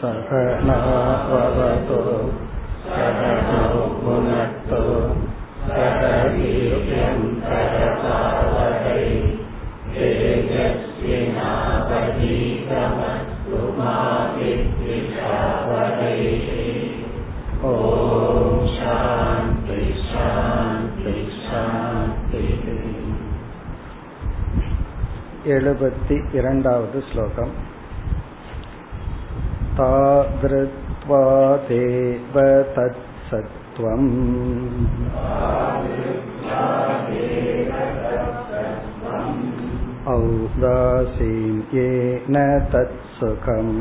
सहनाववतु सहनो भुनक्तु सह वीर्यन्तरसावहै तेजस्विनावधीतमस्तु मा विद्विषावहै ॐ शान्ति शान्ति शान्तिः எழுபத்தி இரண்டாவது ஸ்லோகம் तादृत्वादेव तत्सत्त्वम् औदासीन्येन तत्सुखम्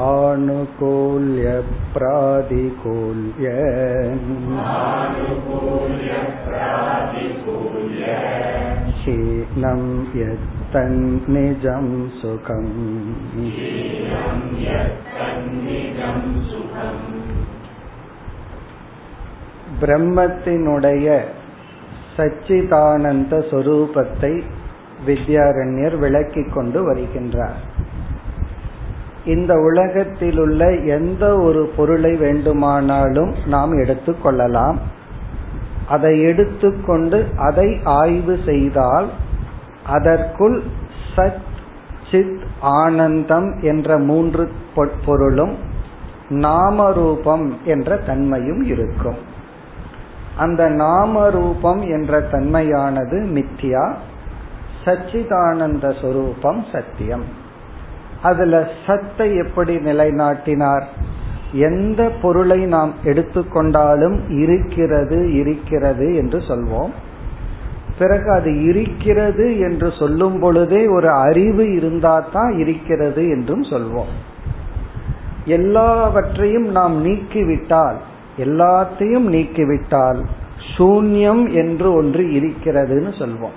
आनुकूल्यप्रादिकूल्य क्षीणं यत्तन्निजं सुखम् பிரம்மத்தினுடைய சச்சிதானந்த சொரூபத்தை வித்யாரண்யர் விளக்கிக் கொண்டு வருகின்றார் இந்த உலகத்தில் உள்ள எந்த ஒரு பொருளை வேண்டுமானாலும் நாம் எடுத்துக்கொள்ளலாம் அதை எடுத்துக்கொண்டு அதை ஆய்வு செய்தால் அதற்குள் சத் சித் ஆனந்தம் என்ற மூன்று பொருளும் நாமரூபம் என்ற தன்மையும் இருக்கும். அந்த நாமரூபம் என்ற தன்மையானது மித்தியா சச்சிதானந்த சொரூபம் சத்தியம். அதுல சத்தை எப்படி நிலைநாட்டினார்? எந்த பொருளை நாம் எடுத்துக்கொண்டாலும் இருக்கிறது இருக்கிறது என்று சொல்வோம். பிறகு அது இருக்கிறது என்று சொல்லும் பொழுதே ஒரு அறிவு இருந்தாதான் இருக்கிறது என்றும் சொல்வோம். எல்லாவற்றையும் நாம் நீக்கிவிட்டால் எல்லாத்தையும் நீக்கிவிட்டால் சூன்யம் என்று ஒன்று இருக்கிறதுன்னு சொல்வோம்.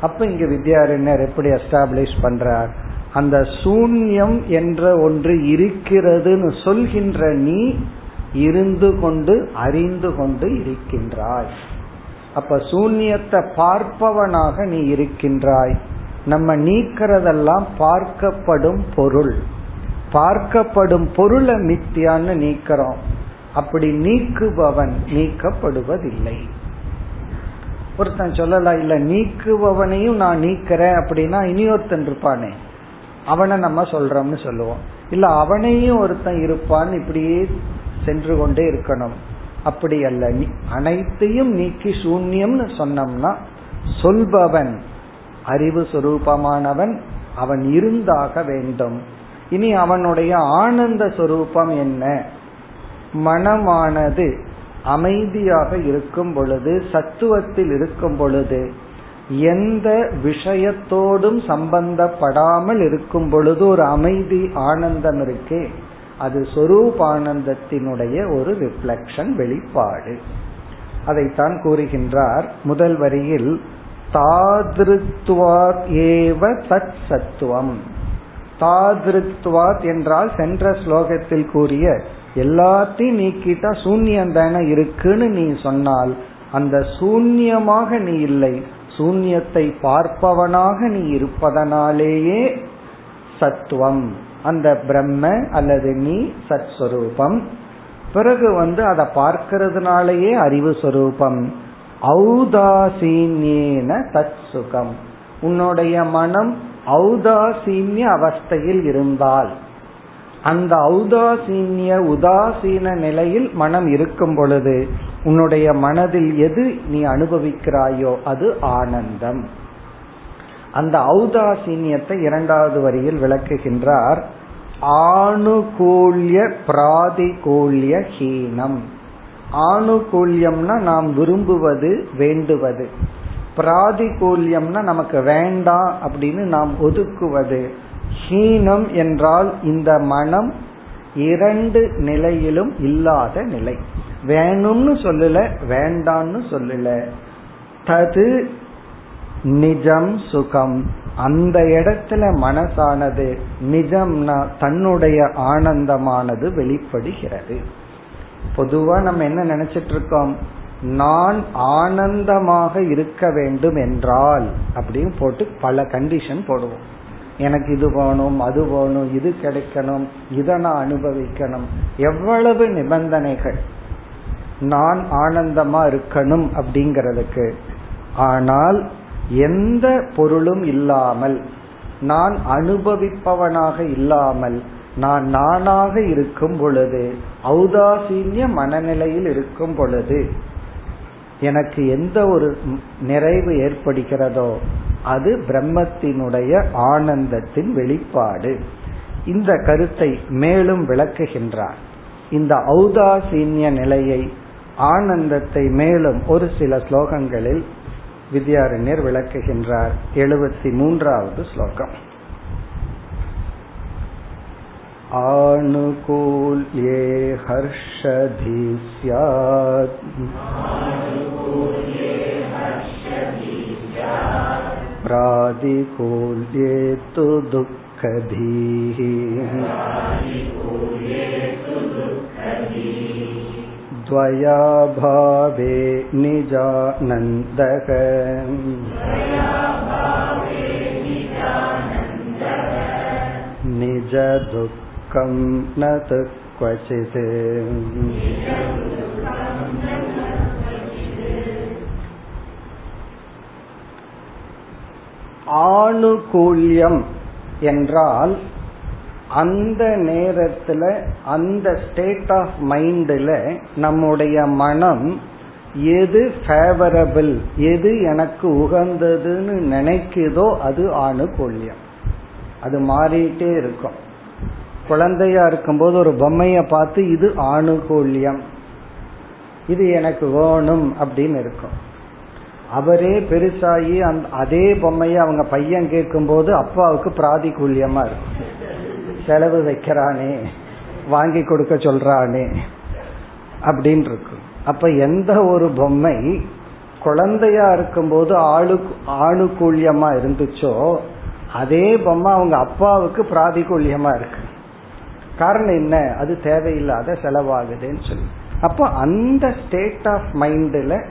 அப்ப இங்க வித்யாரண்யர் எப்படி எஸ்டாப்ளிஷ் பண்றார்? அந்த சூன்யம் என்ற ஒன்று இருக்கிறதுன்னு சொல்கின்ற நீ இருந்து கொண்டு அறிந்து கொண்டு இருக்கின்றாய். அப்ப சூன்யத்தை பார்ப்பவனாக நீ இருக்கின்றாய். நம்ம நீக்கிறதெல்லாம் பார்க்கப்படும் பொருள். பார்க்கப்படும் பொருளை மித்தியான்னு நீக்கிறோம். அப்படி நீக்குபவன் நீக்கப்படுவதில்லை. ஒருத்தன் சொல்லலாம் இல்ல நீக்குபவனையும் நான் நீக்கிறேன் அப்படின்னா இனியொருத்தன் இருப்பானே. அவனை நம்ம சொல்றோம்னு சொல்லுவோம். இல்ல அவனையும் ஒருத்தன் இருப்பான்னு இப்படியே சென்று கொண்டே இருக்கணும். அப்படி அல்ல அனைத்தையும் நீக்கி சூன்யம்னு சொன்னோம்னா சொல்பவன் அறிவு சுரூபமானவன் அவன் இருந்தாக வேண்டும். இனி அவனுடைய ஆனந்த சுரூபம் என்ன? மனமானது அமைதியாக இருக்கும் பொழுது சத்துவத்தில் இருக்கும் பொழுது எந்த விஷயத்தோடும் சம்பந்தப்படாமல் இருக்கும் பொழுது ஒரு அமைதி ஆனந்தம் இருக்கே. அது சொரூபானந்தத்தினுடைய ஒரு ரிஃப்ளெக்ஷன் வெளிப்பாடு. அதைத்தான் கூறுகின்றார் முதல் வரியில் தாதிருத்வாத் ஏவ தத் சத்துவம். தாதிருத்வாத் என்றால் சென்ற ஸ்லோகத்தில் கூறிய எல்லாத்தையும் நீக்கிட்டா சூன்யம் தானே இருக்குன்னு நீ சொன்னால் அந்த சூன்யமாக நீ இல்லை சூன்யத்தை பார்ப்பவனாக நீ இருப்பதனாலேயே சத்துவம். அந்த பிரம்ம அல்லது நீ சத் சொரூபம். பிறகு வந்து அதை பார்க்கறதுனாலேயே அறிவு சொரூபம். ஔதாசீன்யேன தத் சுகம். உன்னுடைய மனம் ஔதாசீன்ய அவஸ்தையில் இருந்தால். அந்த ஔதாசீன்ய உதாசீன நிலையில் மனம் இருக்கும் பொழுது உன்னுடைய மனதில் எது நீ அனுபவிக்கிறாயோ அது ஆனந்தம். அந்த ஔதாசீன்யத்தை இரண்டாவது வரியில் விளக்குகின்றார். ஆணுகூல்ய பிராதிகூல்ய ஹீனம். ஆணுகூல்யம்னா நாம் விரும்புவது வேண்டுவது. பிராதிகூல்யம்னா நமக்கு வேண்டாம் அப்படின்னு நாம் ஒதுக்குவது. ஹீனம் என்றால் இந்த மனம் இரண்டு நிலையிலும் இல்லாத நிலை. வேணும்னு சொல்லல வேண்டான்னு சொல்லல. தது நிஜம் சுகம். அந்த இடத்துல மனசானது நிஜம்னா தன்னுடைய ஆனந்தமானது வெளிப்படுகிறது. பொதுவா நம்ம என்ன நினைச்சிட்டு இருக்கோம்? நான் ஆனந்தமாக இருக்க வேண்டும் என்றால் அப்படின்னு போட்டு பல கண்டிஷன் போடுவோம். எனக்கு இது வேணும் அது வேணும் இது கிடைக்கணும் இதை நான் அனுபவிக்கணும். எவ்வளவு நிபந்தனைகள்? நான் ஆனந்தமா இருக்கணும் அப்படிங்கிறதுக்கு. ஆனால் எந்த பொருளும் இல்லாமல் நான் அனுபவிப்பவனாக இல்லாமல் நான் நானாக இருக்கும் பொழுது ஔதாசீன்ய மனநிலையில் இருக்கும் பொழுது எனக்கு எந்த ஒரு நிறைவு ஏற்படுகிறதோ அது பிரம்மத்தினுடைய ஆனந்தத்தின் வெளிப்பாடு. இந்த கருத்தை மேலும் விளக்குகின்றார். இந்த ஔதாசீன்ய நிலையை ஆனந்தத்தை மேலும் ஒரு சில ஸ்லோகங்களில் வித்யாரண்யர் விளக்குகின்றார் எழுபத்தி மூன்றாவது ஸ்லோகம் आनुकूल्ये हर्षधि स्यात् प्रादिकूल्ये तु दुःखधीः द्वया भावे निजानन्दः निजदुःखं न तु क्वचित् ஆணுகூல்யம் என்றால் அந்த நேரத்துல அந்த ஸ்டேட் ஆஃப் மைண்ட்ல நம்முடைய மனம் எது ஃபேவரபிள் எது எனக்கு உகந்ததுன்னு நினைக்குதோ அது ஆணுகூல்யம். அது மாறிட்டே இருக்கும். குழந்தையா இருக்கும்போது ஒரு பொம்மைய பார்த்து இது ஆணுகூல்யம். இது எனக்கு வேணும் அப்படின்னு இருக்கும். அவரே பெருசாகி அந்த அதே பொம்மைய அவங்க பையன் கேட்கும் போது அப்பாவுக்கு பிராதிகூல்யமா இருக்கும். செலவு வைக்கிறானே வாங்கி கொடுக்க சொல்றானே அப்படின்னு இருக்கும் அப்ப எந்த ஒரு பொம்மை குழந்தையா இருக்கும்போது ஆளு ஆணுகூல்யமா இருந்துச்சோ அதே பொம்மை அவங்க அப்பாவுக்கு பிராதிகூல்யமா இருக்கு. காரணம் என்ன? அது தேவையில்லாத செலவாகுதுன்னு சொல்லி. அப்போ அந்த ஸ்டேட் ஆஃப் மைண்ட்ல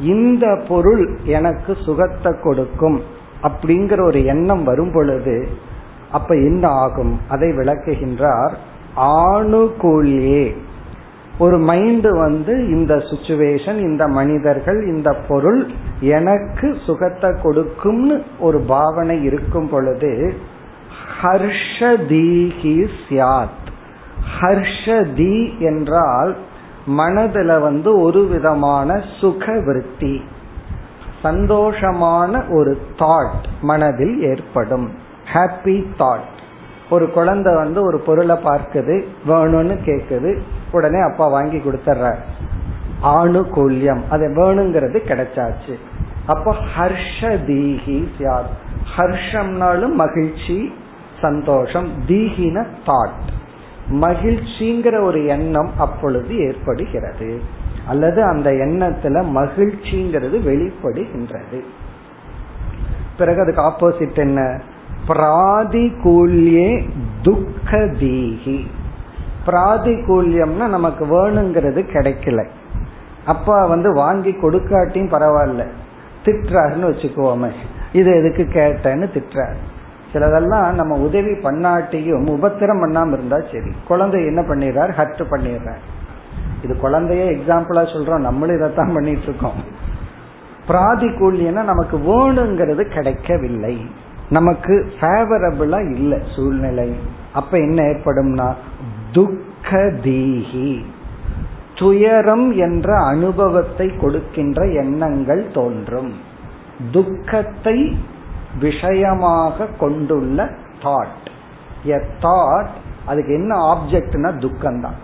இந்த பொருள் எனக்கு சுகத்தை கொடுக்கும் அப்படிங்கிற ஒரு எண்ணம் வரும் பொழுது அப்ப என்ன ஆகும்? அதை விளக்குகின்றார் ஆணுகூல்யே. ஒரு மைண்ட் வந்து இந்த சுச்சுவேஷன் இந்த மனிதர்கள் இந்த பொருள் எனக்கு சுகத்தை கொடுக்கும்னு ஒரு பாவனை இருக்கும் பொழுது ஹர்ஷதீஹி சியாத் ஹர்ஷதி என்றால் மனதுல வந்து ஒரு விதமான சுக விருத்தி. சந்தோஷமான ஒரு தாட் மனதில் ஏற்படும். ஹாப்பி தாட் ஒரு குழந்தை வந்து ஒரு பொருளை பார்க்குது வேணும்னு கேட்குது உடனே அப்பா வாங்கி கொடுத்துட்ற ஆணுகூல்யம். அது வேணுங்கிறது கிடைச்சாச்சு. அப்போ ஹர்ஷ தீஹி சியாத் ஹர்ஷம்னாலும் மகிழ்ச்சி சந்தோஷம். தீஹின தாட் மகிழ்ச்சிங்கிற ஒரு எண்ணம் அப்பொழுது ஏற்படுகிறது. அல்லது அந்த எண்ணத்துல மகிழ்ச்சிங்கிறது வெளிப்படுகின்றது. பிறகு அதுக்கு ஆப்போசிட் என்ன? பிராதிகூல்யே துக்க தீகி பிராதிகூல்யம்னா நமக்கு வேணுங்கிறது கிடைக்கல. அப்பா வந்து வாங்கி கொடுக்காட்டியும் பரவாயில்ல. திட்டுறாருன்னு வச்சுக்குவோமே இது எதுக்கு கேட்டேன்னு திட்டுறாரு. சிலதெல்லாம் நம்ம உதவி பண்ணாட்டியும் உபத்திரம் பண்ணாம இருந்தா சரி. குழந்தை என்ன பண்ணிடுறாரு? ஹர்ட் பண்ணிடுறாரு. இது குழந்தைய எக்ஸாம்பிளா சொல்றோம். நம்மளும் இதைத்தான் பண்ணிட்டு இருக்கோம். பிராதிகூல்யம்னா நமக்கு வேணுங்கிறது கிடைக்கவில்லை. நமக்கு ஃபேவரபிளா இல்லை சூழ்நிலை. அப்ப என்ன ஏற்படும்னா துக்க தீகி துயரம் என்ற அனுபவத்தை கொடுக்கின்ற எண்ணங்கள் தோன்றும். துக்கத்தை விஷயமாக கொண்டுள்ள தாட் எ தாட் அதுக்கு என்ன ஆப்ஜெக்ட்னா துக்கம்தான்.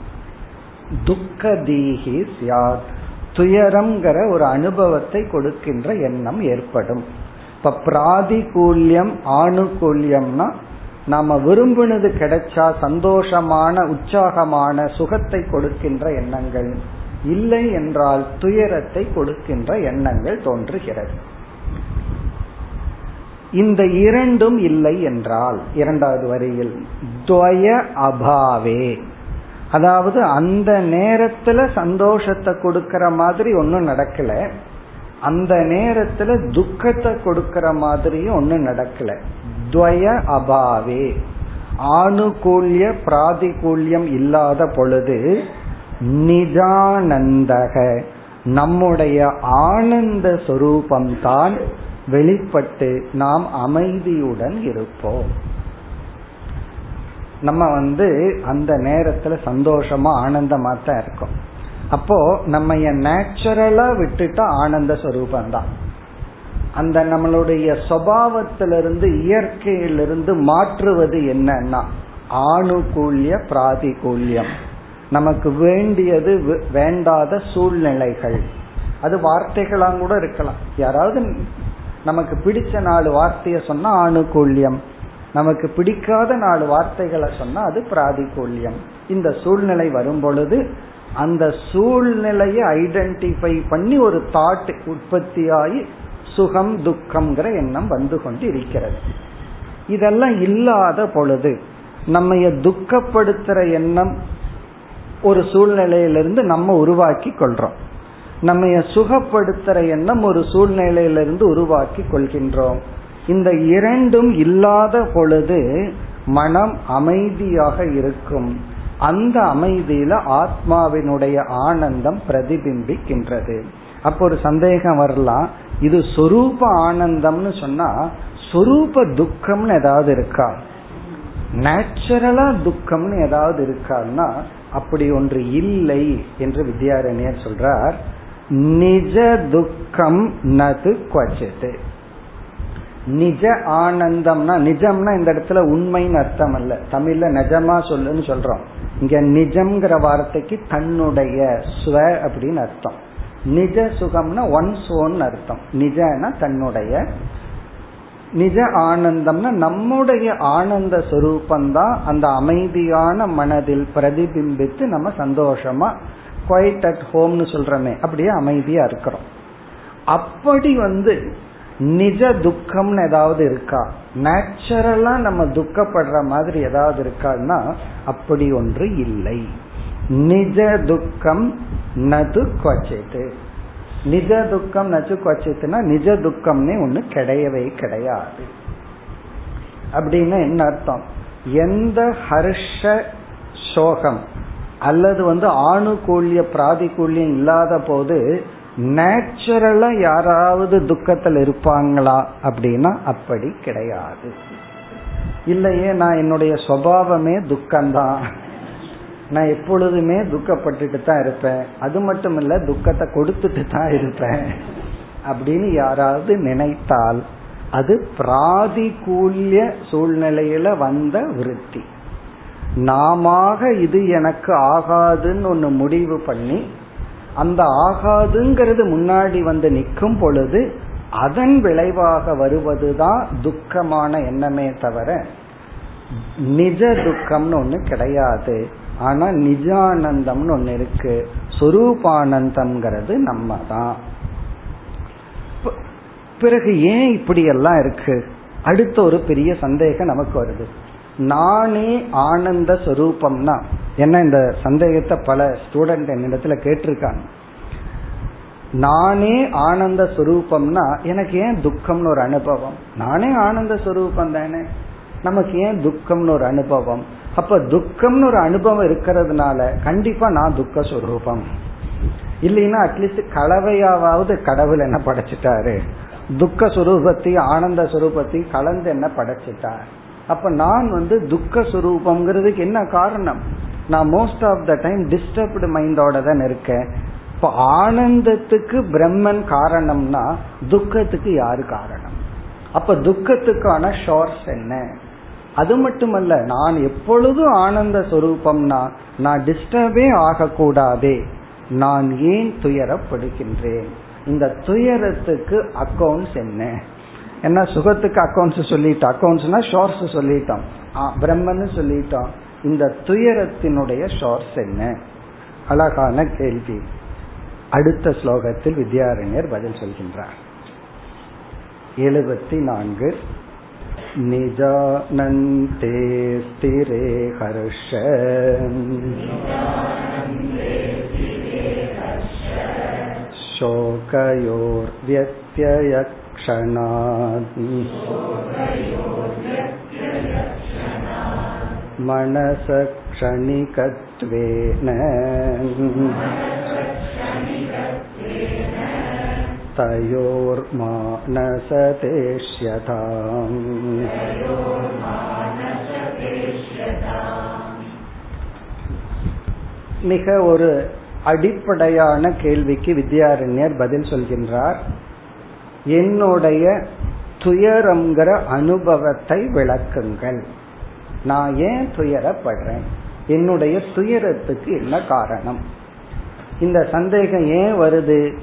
துக்க தீகி சியாத் துயரம்ங்கிற ஒரு அனுபவத்தை கொடுக்கின்ற எண்ணம் ஏற்படும். இப்ப பிராதிகூல்யம் ஆணுகூல்யம்னா நாம விரும்பினது கிடைச்சா சந்தோஷமான உற்சாகமான சுகத்தை கொடுக்கின்ற எண்ணங்கள். இல்லை என்றால் துயரத்தை கொடுக்கின்ற எண்ணங்கள் தோன்றுகிறது. இந்த இரண்டும் இல்லை என்றால் இரண்டாவது வரியில் துவய அபாவே. அதாவது அந்த நேரத்துல சந்தோஷத்தை கொடுக்கற மாதிரி ஒன்னும் நடக்கல. அந்த நேரத்துல துக்கத்தை கொடுக்கற மாதிரியும் ஒன்னும் நடக்கல. துவய அபாவே. ஆணுகூல்ய பிராதிகூல்யம் இல்லாத பொழுது நிஜானந்தக. நம்முடைய ஆனந்த சொரூபம்தான் வெளிப்பட்டு நாம் அமைதியுடன் இருப்போம். நம்ம வந்து அந்த நேரத்துல சந்தோஷமா ஆனந்தமா தான் இருக்கும். அப்போ நம்ம நேச்சுரலா விட்டுட்டா ஆனந்த சொரூபம் தான் அந்த நம்மளுடைய சுவாவத்திலிருந்து இயற்கையிலிருந்து மாற்றுவது என்னன்னா ஆணுகூல்ய பிராதிகூல்யம். நமக்கு வேண்டியது வேண்டாத சூழ்நிலைகள். அது வார்த்தைகளாம் கூட இருக்கலாம். யாராவது நமக்கு பிடிச்ச நாலு வார்த்தையை சொன்னா ஆணுகூல்யம். நமக்கு பிடிக்காத நாலு வார்த்தைகளை சொன்னா அது பிராதிகூல்யம். இந்த சூழ்நிலை வரும் பொழுது அந்த சூழ்நிலையை ஐடென்டிஃபை பண்ணி ஒரு தாட் உற்பத்தியாகி சுகம் துக்கம்ங்கிற எண்ணம் வந்து கொண்டு இருக்கிறது இதெல்லாம் இல்லாத பொழுது நம்ம துக்கப்படுத்துற எண்ணம் ஒரு சூழ்நிலையிலிருந்து நம்ம உருவாக்கி கொள்றோம். நம்ம சுகப்படுத்துற எண்ணம் ஒரு சூழ்நிலையிலிருந்து உருவாக்கி கொள்கின்றோம். இந்த இரண்டும் இல்லாத பொழுது மனம் அமைதியாக இருக்கும். அந்த அமைதியில ஆத்மாவினுடைய ஆனந்தம் பிரதிபிம்பிக்கின்றது. அப்போ ஒரு சந்தேகம் வரலாம். இது சொரூப ஆனந்தம்னு சொன்னா சொரூப துக்கம்னு ஏதாவது இருக்கா? நேச்சுரலா துக்கம்னு ஏதாவது இருக்கான்னா அப்படி ஒன்று இல்லை என்று வித்யாரண்யர் சொல்றார். நிஜ துக்கம் நது குவச்சித்து நிஜ ஆனந்தம்னா நிஜம்னா இந்த இடத்துல உண்மைன்னு அர்த்தம் அல்ல. தமிழ்ல நிஜமா சொல்லுன்னு சொல்றோம். இங்க நிஜம்ங்கிற வார்த்தைக்கு தன்னுடைய ஸ்வ அப்படின்னு அர்த்தம். நிஜ சுகம்னா ஒன் சோன் அர்த்தம். நிஜனா தன்னுடைய. நிஜ ஆனந்தம்னா நம்முடைய ஆனந்த சுரூபந்தான் அந்த அமைதியான மனதில் பிரதிபிம்பித்து நம்ம சந்தோஷமா குவைட் அட் ஹோம்னு சொல்றமே அப்படியே அமைதியா இருக்கிறோம். அப்படி வந்து நிஜ துக்கம்னு ஏதாவது இருக்கா? நேச்சுரலா நம்ம துக்கப்படுற மாதிரி ஏதாவது இருக்கான்னா அப்படி ஒன்று இல்லை. நிஜ துக்கம் நது குவச்சித்து. நிஜ துக்கம் நச்சு குவச்சித்துனா நிஜ துக்கம்னே ஒண்ணு கிடையவே கிடையாது. அப்படின்னு என்ன அர்த்தம்? எந்த ஹர்ஷ சோகம் அல்லது வந்து ஆணுகூல்ய பிராதிகூல்யம் இல்லாத போது நேச்சுரலா யாராவது துக்கத்தில் இருப்பாங்களா அப்படின்னா அப்படி கிடையாது. இல்லையே நான் என்னுடைய சுவாவமே துக்கம்தான். நான் எப்பொழுதுமே துக்கப்பட்டுட்டு தான் இருப்பேன். அது மட்டும் இல்ல துக்கத்தை கொடுத்துட்டு தான் இருப்பேன். அப்படின்னு யாராவது நினைத்தால் அது பிராதிகூல்ய சூழ்நிலையில வந்த விருத்தி. நாம இது எனக்கு ஆகாதுன்னு ஒன்னு முடிவு பண்ணி அந்த ஆகாதுங்கிறது முன்னாடி வந்து நிற்கும் பொழுது அதன் விளைவாக வருவதுதான் துக்கமான எண்ணமே தவிர நிஜ துக்கம்னு ஒண்ணு கிடையாது. ஆனா நிஜானந்தம்னு ஒண்ணு இருக்கு. சொரூபானந்தம்ங்கிறது நம்ம தான் பிறகு ஏன் இப்படி எல்லாம் இருக்கு? அடுத்த ஒரு பெரிய சந்தேகம் நமக்கு வருது. நானே ஆனந்த சொரூபம்னா என்ன இந்த சந்தேகத்தை பல ஸ்டூடெண்ட் என்னிடத்துல கேட்டிருக்காங்க. நானே ஆனந்த சுரூபம்னா எனக்கு ஏன் துக்கம்னு ஒரு அனுபவம்? நானே ஆனந்த சுரூபம் தானே. நமக்கு ஏன் துக்கம்னு ஒரு அனுபவம்? அப்ப துக்கம்னு ஒரு அனுபவம் இருக்கிறதுனால கண்டிப்பா நான் துக்க சுரூபம். இல்லைன்னா அட்லீஸ்ட் கலவையாவது கடவுள் என்ன படைச்சிட்டாரு? துக்க சுரூபத்தையும் ஆனந்த சுரூபத்தையும் கலந்து என்ன படைச்சிட்டார்? அப்ப நான் வந்து துக்க சுரூபம்ங்கிறதுக்கு என்ன காரணம்? நான் most of the time disturbed மைண்டோட தான் இருக்கேன். இப்ப ஆனந்தத்துக்கு பிரம்மன் காரணம்னா துக்கத்துக்கு யாரு காரணம்? அப்ப துக்கத்துக்கான ஷோர்ஸ் என்ன? அது மட்டுமல்ல நான் எப்பொழுதும் ஆனந்த சொரூபம்னா நான் டிஸ்டர்பே ஆகக்கூடாதே நான் ஏன் துயரப்படுகின்றேன்? இந்த துயரத்துக்கு அக்கௌண்ட்ஸ் என்ன? என்ன சுகத்துக்கு அக்கௌண்ட்ஸ் சொல்லிட்டோம் அக்கௌண்ட்ஸ்னா ஷோர்ஸ் சொல்லிட்டோம் பிரம்மன்னு சொல்லிட்டோம் இந்த துயரத்தினுடைய ஷோர்ஸ் என்ன அழகான கேள்வி அடுத்த ஸ்லோகத்தில் வித்யாரண்யர் பதில் சொல்கின்றார் எழுபத்தி நான்கு निजानन्ते स्थिरे हर्ष शोकयोर्व्यत्ययक्षणात् मनसक्षणिकत्वेन तयोर्मानसतेष्यताम् மிக ஒரு அடிப்படையான கேள்விக்கு வித்யாரண்யர் பதில் சொல்கின்றார் என்னுடைய துயரங்கிற அனுபவத்தை விளக்குங்கள். நான் ஏன் துயரப்படுறேன்? என்னுடைய துயரத்துக்கு என்ன காரணம்? இந்த சந்தேகம் ஏன் வருது?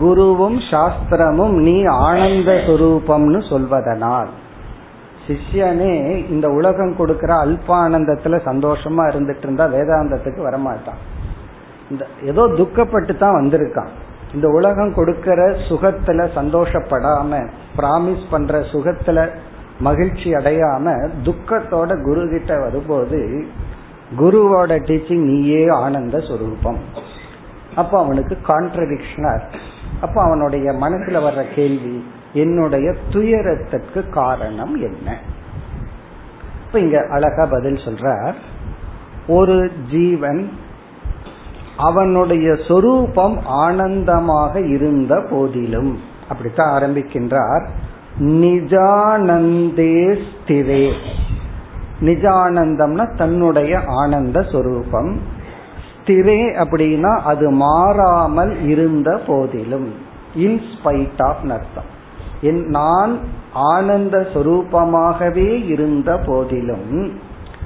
குருவும் சாஸ்திரமும் நீ ஆனந்த சுரூபம்னு சொல்வதனால். சிஷ்யனே இந்த உலகம் கொடுக்கிற அல்பானந்தத்துல சந்தோஷமா இருந்துட்டு இருந்தா வேதாந்தத்துக்கு வரமாட்டான். இந்த ஏதோ துக்கப்பட்டு தான் வந்திருக்கான். இந்த உலகம் கொடுக்கிற சுகத்துல சந்தோஷப்படாம பிராமிஸ் பண்ற சுகத்துல மகிழ்ச்சி அடையாம துக்கத்தோட குரு கிட்ட வரும்போது குருவோட டீச்சிங் நீயே ஆனந்த சுரூபம். அப்ப அவனுக்கு கான்ட்ரடிக்ஷனா இருக்கு. அப்ப அவனுடைய மனசுல வர்ற கேள்வி என்னுடைய துயரத்திற்கு காரணம் என்ன? இப்ப இங்க அழகா பதில் சொல்றார். ஒரு ஜீவன் அவனுடைய சொரூபம் ஆனந்தமாக இருந்த போதிலும். அப்படித்தான் ஆரம்பிக்கின்றார். நிஜானந்தே ஸ்திரே. நிஜானந்தம்னா தன்னுடைய ஆனந்த சொரூபம். ஸ்திரே அப்படின்னா அது மாறாமல் இருந்த போதிலும். இன்ஸ்பைட் ஆஃப் என் நான் ஆனந்த சொரூபமாகவே இருந்த போதிலும்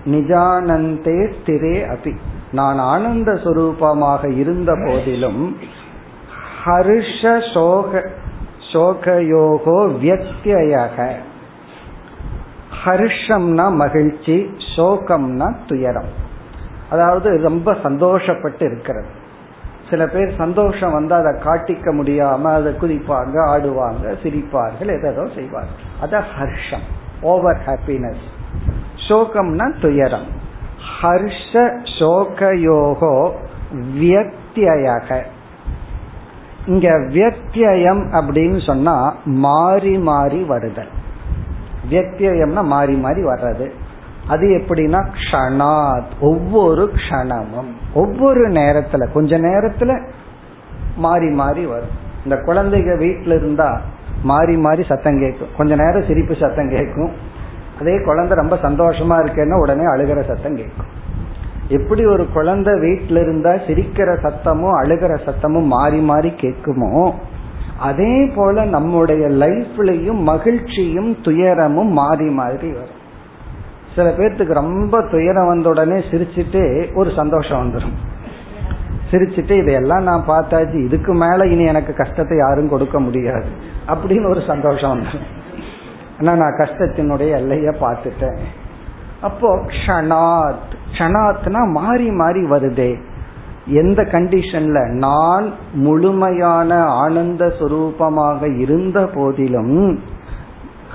நிஜானந்தே ஸ்திரே அபி. நான் ஆனந்த சுரூபமாக இருந்த போதிலும் ஹர்ஷ சோக சோகயோகோ வியக்தியக. ஹர்ஷம்னா மகிழ்ச்சி சோகம்னா துயரம். அதாவது ரொம்ப சந்தோஷப்பட்டு இருக்கிறது. சில பேர் சந்தோஷம் வந்து அதை காட்டிக்க முடியாம அதை குதிப்பாங்க ஆடுவாங்க சிரிப்பார்கள் எதோ செய்வார்கள். அத ஹர்ஷம் ஓவர் ஹாப்பினஸ். சோகம்னா துயரம். ஹர்ஷ சோகயோகோ வியக்தியக. இங்க வியக்தியம் அப்படின்னு சொன்னா மாறி மாறி வருதல். வியக்தியம்னா மாறி மாறி வர்றது. அது எப்படின்னா க்ஷணாத் ஒவ்வொரு க்ஷணமும். ஒவ்வொரு நேரத்துல கொஞ்ச நேரத்துல மாறி மாறி வரும். இந்த குழந்தைங்க வீட்டில் இருந்தா மாறி மாறி சத்தம் கேட்கும். கொஞ்ச நேரம் சிரிப்பு சத்தம் கேட்கும். அதே குழந்தை ரொம்ப சந்தோஷமா இருக்கேன்னா உடனே அழுகிற சத்தம் கேட்கும். எப்படி ஒரு குழந்தை வீட்டில இருந்தா சிரிக்கிற சத்தமும் அழுகிற சத்தமும் மாறி மாறி கேட்குமோ அதே போல நம்முடைய லைஃப்லயும் மகிழ்ச்சியும் துயரமும் மாறி மாறி வரும். சில பேர்த்துக்கு ரொம்ப துயரம் வந்த உடனே சிரிச்சுட்டு ஒரு சந்தோஷம் வந்துடும் சிரிச்சுட்டு இதையெல்லாம் நான் பார்த்தாச்சு இதுக்கு மேல இனி எனக்கு கஷ்டத்தை யாரும் கொடுக்க முடியாது அப்படின்னு ஒரு சந்தோஷம் வந்துடும் ஆனா நான் கஷ்டத்தினுடைய எல்லைய பார்த்துட்டேன். அப்போ க்ஷணாத். க்ஷணாத்னா மாறி மாறி வருதே. எந்த கண்டிஷன்ல நான் முழுமையான ஆனந்த சுரூபமாக இருந்த போதிலும்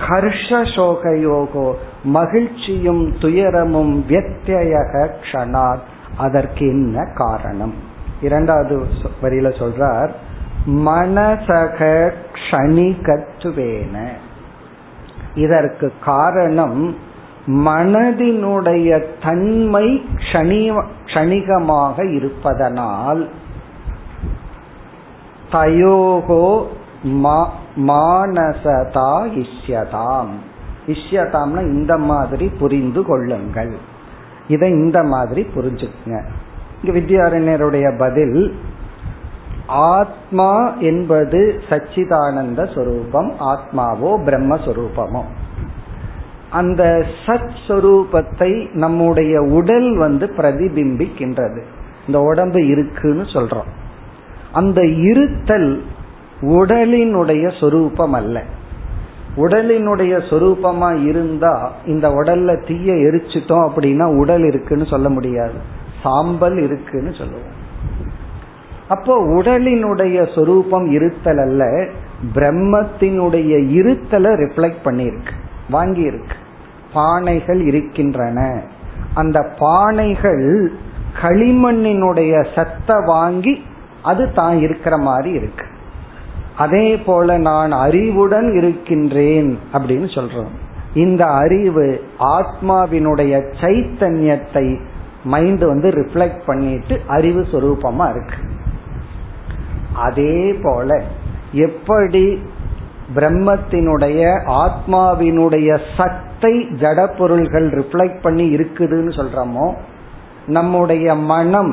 ஹர்ஷ சோகயோகோ மகிழ்ச்சியும் துயரமும் வியத்தியக க்ஷணாத். அதற்கு என்ன காரணம்? இரண்டாவது வரியில சொல்றார் மனசக க்ஷணிகத்துவேன. இதற்கு காரணம் மனதினுடைய தன்மை க்ஷணிகமாக இருப்பதனால் தயோகோ மானசதா இஷ்யதாம். இஷ்யதாம்னா இந்த மாதிரி புரிந்து கொள்ளுங்கள். இதை இந்த மாதிரி புரிஞ்சுக்குங்க. இங்க வித்யாரண்யருடைய பதில் ஆத்மா என்பது சச்சிதானந்த சொரூபம் ஆத்மாவோ பிரம்மஸ்வரூபமோ. அந்த சத் சொரூபத்தை நம்முடைய உடல் வந்து பிரதிபிம்பிக்கின்றது. இந்த உடம்பு இருக்குன்னு சொல்றோம். அந்த இருத்தல் உடலினுடைய சொரூபம் அல்ல உடலினுடைய சொரூபமா இருந்தா இந்த உடல்ல தீய எரிச்சிட்டோம் அப்படின்னா உடல் இருக்குன்னு சொல்ல முடியாது. சாம்பல் இருக்குன்னு சொல்லுவோம். அப்போ உடலினுடைய சொரூபம் இருத்தல் அல்ல பிரம்மத்தினுடைய இருத்தலை ரிஃப்ளெக்ட் பண்ணியிருக்கு வாங்கி இருக்கு பானைகள் இருக்கின்றன. அந்த பானைகள் களிமண்ணினுடைய சத்த வாங்கி அது தான் இருக்கிற மாதிரி இருக்கு. அதே போல நான் அறிவுடன் இருக்கின்றேன் அப்படின்னு சொல்றோம். இந்த அறிவு ஆத்மாவினுடைய சைத்தன்யத்தை மைண்ட் வந்து ரிஃப்ளெக்ட் பண்ணிட்டு அறிவு சொரூபமா இருக்கு. அதே போல எப்படி பிரம்மத்தினுடைய ஆத்மாவினுடைய சத்தை ஜட பொருள்கள் ரிஃப்ளெக்ட் பண்ணி இருக்குதுன்னு சொல்றோமோ நம்முடைய மனம்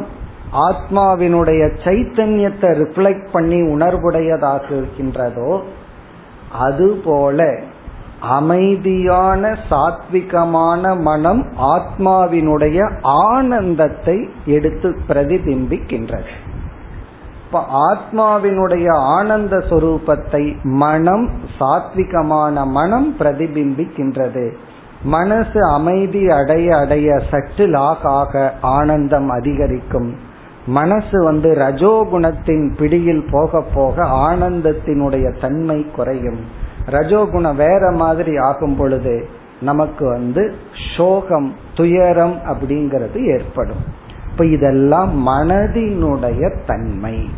ஆத்மாவினுடைய சைத்தன்யத்தை ரிஃப்ளெக்ட் பண்ணி உணர்வுடையதாக இருக்கின்றதோ அதுபோல அமைதியான சாத்விகமான மனம் ஆத்மாவினுடைய ஆனந்தத்தை எடுத்து பிரதிபிம்பிக்கின்றது. இப்ப ஆத்மாவினுடைய ஆனந்த சொரூபத்தை மனம் சாத்விகமான மனம் பிரதிபிம்பிக்கின்றது. மனசு அமைதி அடைய அடைய சற்று லாக் ஆக ஆனந்தம் அதிகரிக்கும். மனசு வந்து ரஜோகுணத்தின் பிடியில் போக போக ஆனந்தத்தினுடைய தன்மை குறையும். ரஜோகுணம் வேற மாதிரி ஆகும் பொழுது நமக்கு வந்து சோகம் துயரம் அப்படிங்கிறது ஏற்படும். இப்ப இதெல்லாம் மனதினுடைய தன்மை.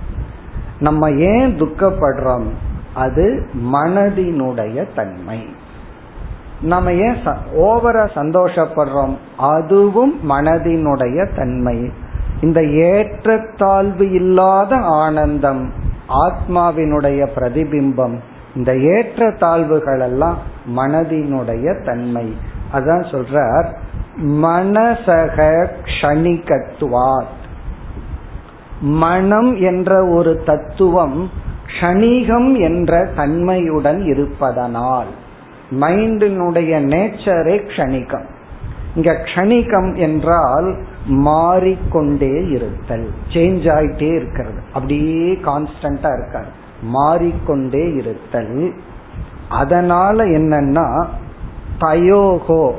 நம்ம ஏன் துக்கப்படுறோம்? அது மனதினுடைய தன்மை. நம்ம ஏன் ஓவரா சந்தோஷப்படுறோம்? அதுவும் மனதினுடைய தன்மை. இந்த ஏற்றத்தாழ்வு இல்லாத ஆனந்தம் ஆத்மாவினுடைய பிரதிபிம்பம் இந்த ஏற்ற தாழ்வுகள் எல்லாம் மனதினுடைய தன்மை. அதான் சொல்றார் மனசக க்ஷணிகத்துவாத். மனம் என்ற ஒரு தத்துவம் க்ஷணிகம் என்ற தன்மையுடன் இருப்பதனால் மைண்டினுடைய நேச்சரே க்ஷணிகம். இங்க க்ஷணிகம் என்றால் மாறிக்கொண்டே இருத்தல் சேஞ்ச் ஆயிட்டே இருக்கிறது. அப்படியே கான்ஸ்டன்டா இருக்காது. மாறிக்கொண்டே இருத்தல். அதனால என்னன்னா தயோகோ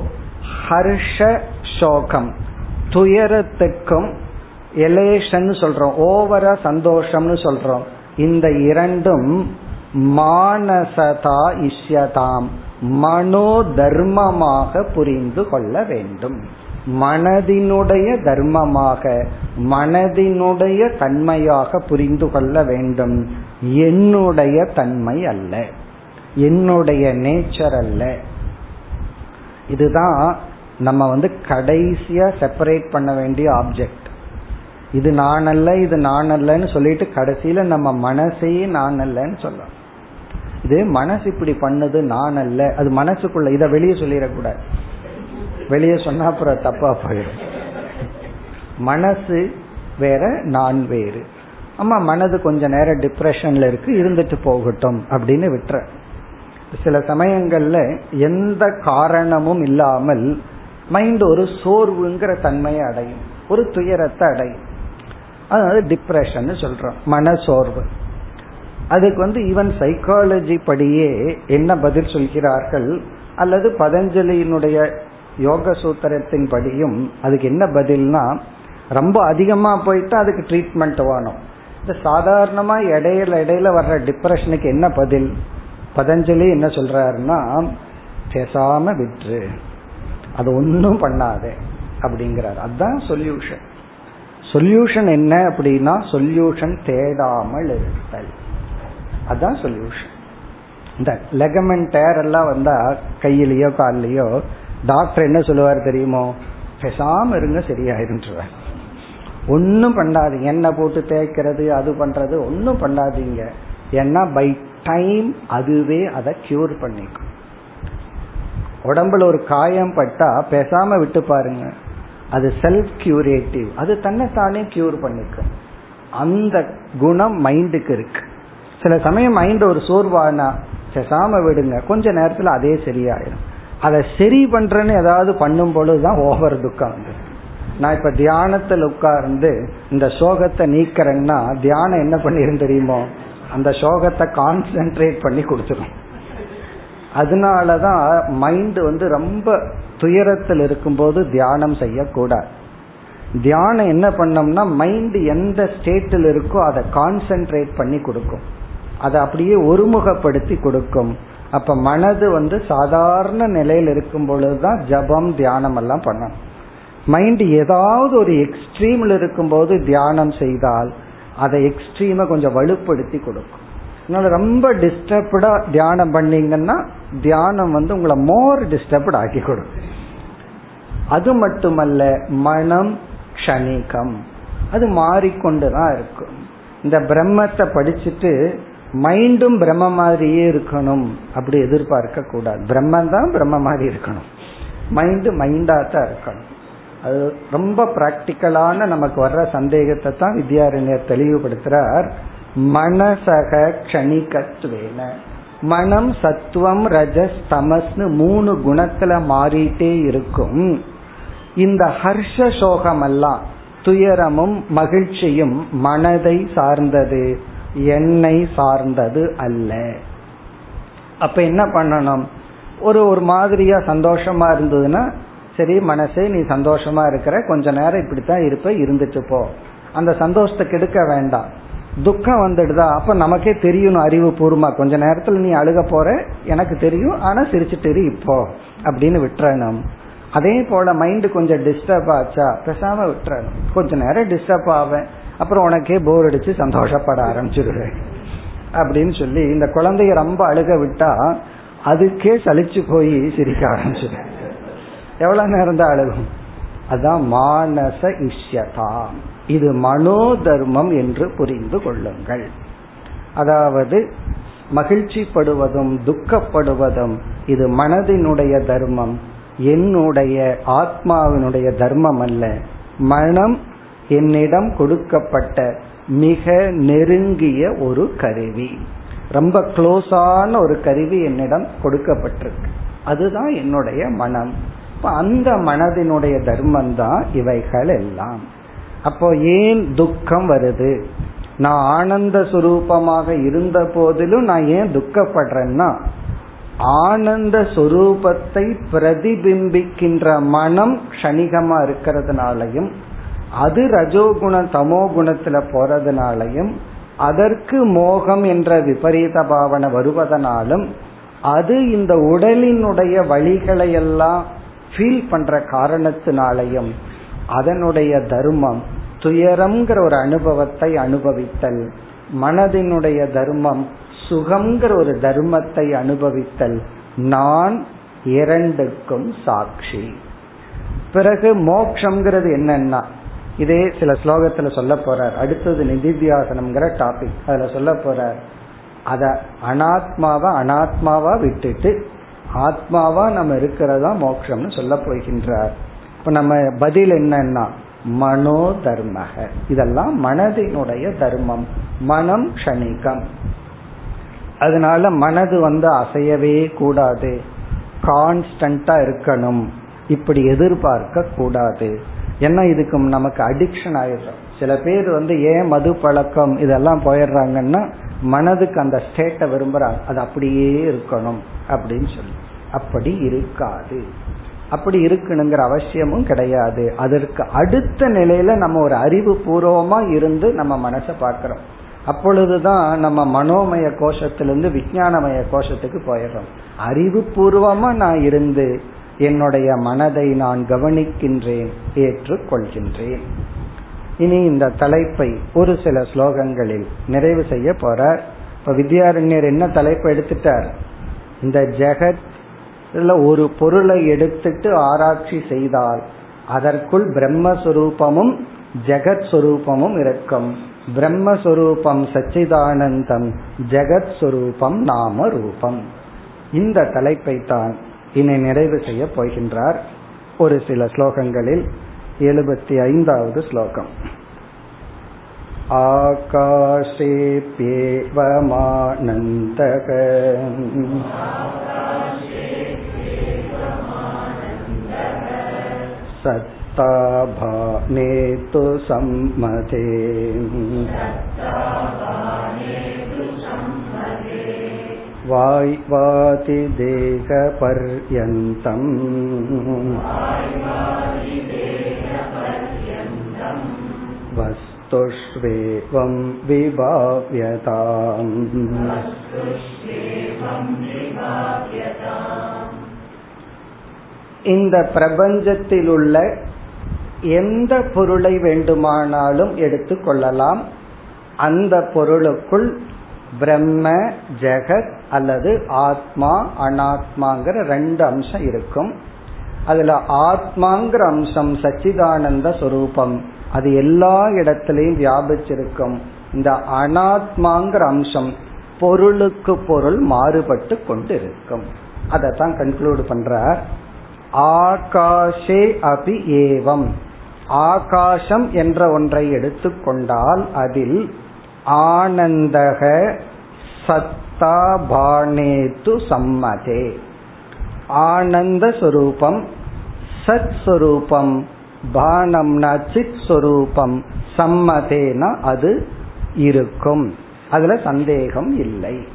ஹர்ஷ சோகம். துயரத்துக்கும் எலேஷன் சொல்றோம். ஓவரா சந்தோஷம்னு சொல்றோம். இந்த இரண்டும் மானசதா இஷ்யதாம். மனோ தர்மமாக புரிந்து கொள்ள வேண்டும். மனதினுடைய தர்மமாக மனதினுடைய தன்மையாக புரிந்து கொள்ள வேண்டும். என்னுடைய தன்மை அல்ல. என்னுடைய நேச்சர் அல்ல. இதுதான் நம்ம வந்து கடைசியா செப்பரேட் பண்ண வேண்டிய ஆப்ஜெக்ட் இது நான் அல்ல இது நான் அல்லன்னு சொல்லிட்டு கடைசியில நம்ம மனசையே நான் அல்லன்னு சொல்லலாம் இது மனசு இப்படி பண்ணது நான் அல்ல அது மனசுக்குள்ள இதை வெளியே சொல்லிடக்கூடாது. வெளியே சொன்னா அப்புறம் தப்பா போயிடும். மனசு வேற நான் வேறு. ஆமா மனது கொஞ்ச நேரம் டிப்ரெஷன்ல இருக்கு இருந்துட்டு போகட்டும் அப்படின்னு விட்டுற. சில சமயங்கள்ல எந்த காரணமும் இல்லாமல் மைண்ட் ஒரு சோர்வுங்கிற தன்மையை அடையும். ஒரு துயரத்தை அடையும். அதாவது டிப்ரெஷன் சொல்றோம். மன சோர்வு. அதுக்கு வந்து ஈவன் சைக்காலஜி படியே என்ன பதில் சொல்கிறார்கள் அல்லது பதஞ்சலியினுடைய யோக சூத்திரத்தின் படியும் அதுக்கு என்ன பதில்னா ரொம்ப அதிகமா போயிட்டு அதுக்கு ட்ரீட்மெண்ட் வேணும். இந்த சாதாரணமா இடையில இடையில வர்ற டிப்ரெஷனுக்கு என்ன பதில்? பதஞ்சலி என்ன சொல்றாருன்னா பேசாம விற்று அது ஒன்றும் பண்ணாதே அப்படிங்கிறார். அதுதான் சொல்யூஷன் சொல்யூஷன் என்ன அப்படின்னா சொல்யூஷன் தேடாமல் இருத்தல். அதுதான் சொல்யூஷன் இந்த லெகமெண்ட் டேர் எல்லாம் வந்தா கையிலயோ கால்லயோ டாக்டர் என்ன சொல்லுவார் தெரியுமோ? பெசாம இருங்க சரியாயிருன்றார் ஒன்றும் பண்ணாதீங்க. எண்ணெய் போட்டு தேய்க்கிறது அது பண்றது ஒன்றும் பண்ணாதீங்க. ஏன்னா பை டைம் அதுவே அதை கியூர் பண்ணிக்கும். உடம்புல ஒரு காயம் பட்டா பேசாம விட்டு பாருங்க. அது செல்ஃப் கியூரேட்டிவ் அது தன்னைத்தானே கியூர் பண்ணிக்கும். அந்த குணம் மைண்டுக்கு இருக்கு. சில சமயம் மைண்ட் ஒரு சோர்வானா பேசாம விடுங்க. கொஞ்ச நேரத்துல அதே சரியாயிடும் அதை சரி பண்றேன்னு ஏதாவது பண்ணும் பொழுதுதான் ஓவர் துக்கம் வந்து நான் இப்ப தியானத்தில் உட்கார்ந்து இந்த சோகத்தை நீக்கிறேன்னா தியானம் என்ன பண்ணிரும் தெரியுமோ? அந்த சோகத்தை கான்சென்ட்ரேட் பண்ணி கொடுத்துரும். அதனாலதான் மைண்ட் வந்து ரொம்ப துயரத்தில் இருக்கும்போது தியானம் செய்யக்கூடாது. தியானம் என்ன பண்ணோம்னா மைண்ட் எந்த ஸ்டேட்டில் இருக்கோ அதை கான்சென்ட்ரேட் பண்ணி கொடுக்கும். அதை அப்படியே ஒருமுகப்படுத்தி கொடுக்கும். அப்ப மனது வந்து சாதாரண நிலையில் இருக்கும் பொழுதுதான் ஜபம் தியானம் எல்லாம் பண்ணணும். மைண்ட் ஏதாவது ஒரு எக்ஸ்ட்ரீம்ல இருக்கும்போது தியானம் செய்தால் அதை எக்ஸ்ட்ரீமை கொஞ்சம் வலுப்படுத்தி கொடுக்கும். அதனால ரொம்ப டிஸ்டர்ப்டா தியானம் பண்ணீங்கன்னா தியானம் வந்து உங்களை மோர் டிஸ்டர்ப்ட் ஆக்கி கொடுக்கும் அது மட்டுமல்ல மனம் க்ஷணிகம். அது மாறிக்கொண்டுதான் இருக்கும். இந்த பிரம்மத்தை படிச்சுட்டு மைண்டும் பிரம்ம மாதிரியே இருக்கணும் அப்படி எதிர்பார்க்க கூடாது பிரம்மன் தான் பிரம்ம மாதிரி இருக்கணும். மைண்டு மைண்டா தான் இருக்கணும். அது ரொம்ப பிராக்டிக்கலான நமக்கு வர்ற சந்தேகத்தை தான் வித்யாரண்யர் தெளிவுபடுத்துறார். மனசக கணிகத்வேன மனம் சத்துவம் ரஜஸ் தமஸ்னு மூணு குணத்துல மாறிட்டே இருக்கும். இந்த ஹர்ஷ சோகம் எல்லாம் துயரமும் மகிழ்ச்சியும் மனதை சார்ந்தது என்னை சார்ந்தது அல்ல. அப்ப என்ன பண்ணணும்? ஒரு ஒரு மாதிரியா சந்தோஷமா இருந்ததுன்னா சரி மனசே நீ சந்தோஷமா இருக்கிற கொஞ்ச நேரம் இப்படித்தான் இருப்ப இருந்துட்டு போ. அந்த சந்தோஷத்தை கெடுக்க வேண்டாம். துக்கம் வந்துடுதா? அப்ப நமக்கே தெரியணும் அறிவு பூர்வமா கொஞ்ச நேரத்துல நீ அழுக போற எனக்கு தெரியும் ஆனா சிரிச்சுட்டு இப்போ அப்படின்னு விட்டுறணும். அதே போல மைண்ட் கொஞ்சம் டிஸ்டர்ப் ஆச்சா? பேசாம விட்டுறணும். கொஞ்ச நேரம் டிஸ்டர்ப் ஆவேன். அப்புறம் உனக்கே போர் அடிச்சு சந்தோஷப்பட ஆரம்பிச்சிருவேன். அப்படின்னு சொல்லி இந்த குழந்தைய ரொம்ப அழுக விட்டா அதுக்கே சலிச்சு போய் சிரிக்க ஆரம்பிச்சிருவேன். எவ்வளவு நேரம் தான் அழுகும்? அதான் மானச இஷ்யதா. இது மனோ தர்மம் என்று புரிந்து கொள்ளுங்கள். அதாவது மகிழ்ச்சிப்படுவதும் துக்கப்படுவதும் இது மனதினுடைய தர்மம் என்னுடைய ஆத்மாவினுடைய தர்மம் அல்ல. மனம் என்னிடம் கொடுக்கப்பட்ட மிக நெருங்கிய ஒரு கருவி. ரொம்ப க்ளோஸான ஒரு கருவி என்னிடம் கொடுக்கப்பட்டிருக்கு. அதுதான் என்னுடைய மனம். அந்த மனதினுடைய தர்மம் தான் இவைகள் எல்லாம் அப்போ ஏன் துக்கம் வருது? நான் ஆனந்த சுரூபமாக இருந்த போதிலும் நான் ஏன் துக்கப்படுறேன்னா ஆனந்த சுரூபத்தை பிரதிபிம்பிக்கின்ற மனம் க்ஷணிகமா இருக்கிறதுனாலையும் அது ரஜோகுண தமோ குணத்துல போறதுனாலையும் அதற்கு மோகம் என்ற விபரீத பாவனை வருவதனாலும் அது இந்த உடலினுடைய வழிகளை எல்லாம் ஃபீல் பண்ற காரணத்தினாலையும் அதனுடைய தர்மம் துயரம்ங்கிற ஒரு அனுபவத்தை அனுபவித்தல். மனதினுடைய தர்மம் சுகம்ங்கிற ஒரு தர்மத்தை அனுபவித்தல். நான் இரண்டுக்கும் சாட்சி. பிறகு மோக்ஷங்கிறது என்னன்னா இதே சில ஸ்லோகத்துல சொல்ல போறார். அடுத்தது நிதித்தியாசனம்ங்கிற டாபிக் அதுல சொல்ல போறார். அத அனாத்மாவா அனாத்மாவா விட்டுட்டு ஆத்மாவா நம்ம இருக்கிறதா மோக்ஷம்னு சொல்ல போகின்றார். இப்ப நம்ம பதில் என்னன்னா மனோ தர்மக இதெல்லாம் மனதினுடைய தர்மம். மனம் க்ஷணிகம். அதனால மனது வந்து அசையவே கூடாது. கான்ஸ்டன்டா இருக்கணும். இப்படி எதிர்பார்க்க கூடாது. ஏன்னா இதுக்கு நமக்கு அடிக்ஷன் ஆயிடும். சில பேர் வந்து ஏன் மது பழக்கம் இதெல்லாம் போயிடுறாங்கன்னா மனதுக்கு அந்த ஸ்டேட்டை விரும்புறாங்க. அது அப்படியே இருக்கணும் அப்படின்னு சொல்லி. அப்படி இருக்காது. அப்படி இருக்கணுங்கிற அவசியமும் கிடையாது. அதற்கு அடுத்த நிலையில நம்ம ஒரு அறிவு பூர்வமா இருந்து நம்ம மனசை பார்க்கிறோம். அப்பொழுதுதான் நம்ம மனோமய கோஷத்திலிருந்து விஜயானமய கோஷத்துக்கு போயிடுறோம். அறிவு பூர்வமா நான் இருந்து என்னுடைய மனதை நான் கவனிக்கின்றேன் ஏற்றுக்கொள்கின்றேன். இனி இந்த தலைப்பை ஒரு சில ஸ்லோகங்களில் நிறைவு செய்ய போறார். இப்ப வித்யாரண்யர் என்ன தலைப்பை எடுத்துட்டார்? இந்த ஜெகத் இல்ல ஒரு பொருளை எடுத்துட்டு ஆராய்ச்சி செய்தால் அதற்குள் பிரம்மஸ்வரூபமும் ஜெகத் சுரூபமும் இருக்கும். பிரம்மஸ்வரூபம் சச்சிதானந்தம் ஜெகத் சுரூபம் நாம ரூபம் இந்த தலைப்பை தான் இனி நிறைவு செய்ய போகின்றார். ஒரு சில ஸ்லோகங்களில் எழுபத்தி ஐந்தாவது ஸ்லோகம் ஆகாஷேப்யேவமானந்தக सत्ताभाने तु सम्मते वाय्वातिदेहपर्यन्तम् वस्तुष्वेवं विभाव्यताम् இந்த பிரபஞ்சத்தில் உள்ள எந்த பொருளை வேண்டுமானாலும் எடுத்துக்கொள்ளலாம் அந்த பொருளுக்குள் பிரம்ம ஜெகத் அல்லது ஆத்மா அனாத்மாங்கிற ரெண்டு அம்சம் இருக்கும். அதுல ஆத்மாங்கிற அம்சம் சச்சிதானந்த சொரூபம். அது எல்லா இடத்திலையும் வியாபிச்சிருக்கும். இந்த அனாத்மாங்கிற அம்சம் பொருளுக்கு பொருள் மாறுபட்டு கொண்டு இருக்கும் அதை தான் கன்க்ளூட் பண்றார். ஆகாஷே அபி ஏவம். ஆகாசம் என்ற ஒன்றை எடுத்துக்கொண்டால் அதில் ஆனந்தக சத்தா பானேத்து சம்மதே. ஆனந்த சுரூபம் சத் சுரூபம் பானம்னா சித் சுரூபம் சம்மதேனா அது இருக்கும். அதுல சந்தேகம் இல்லை.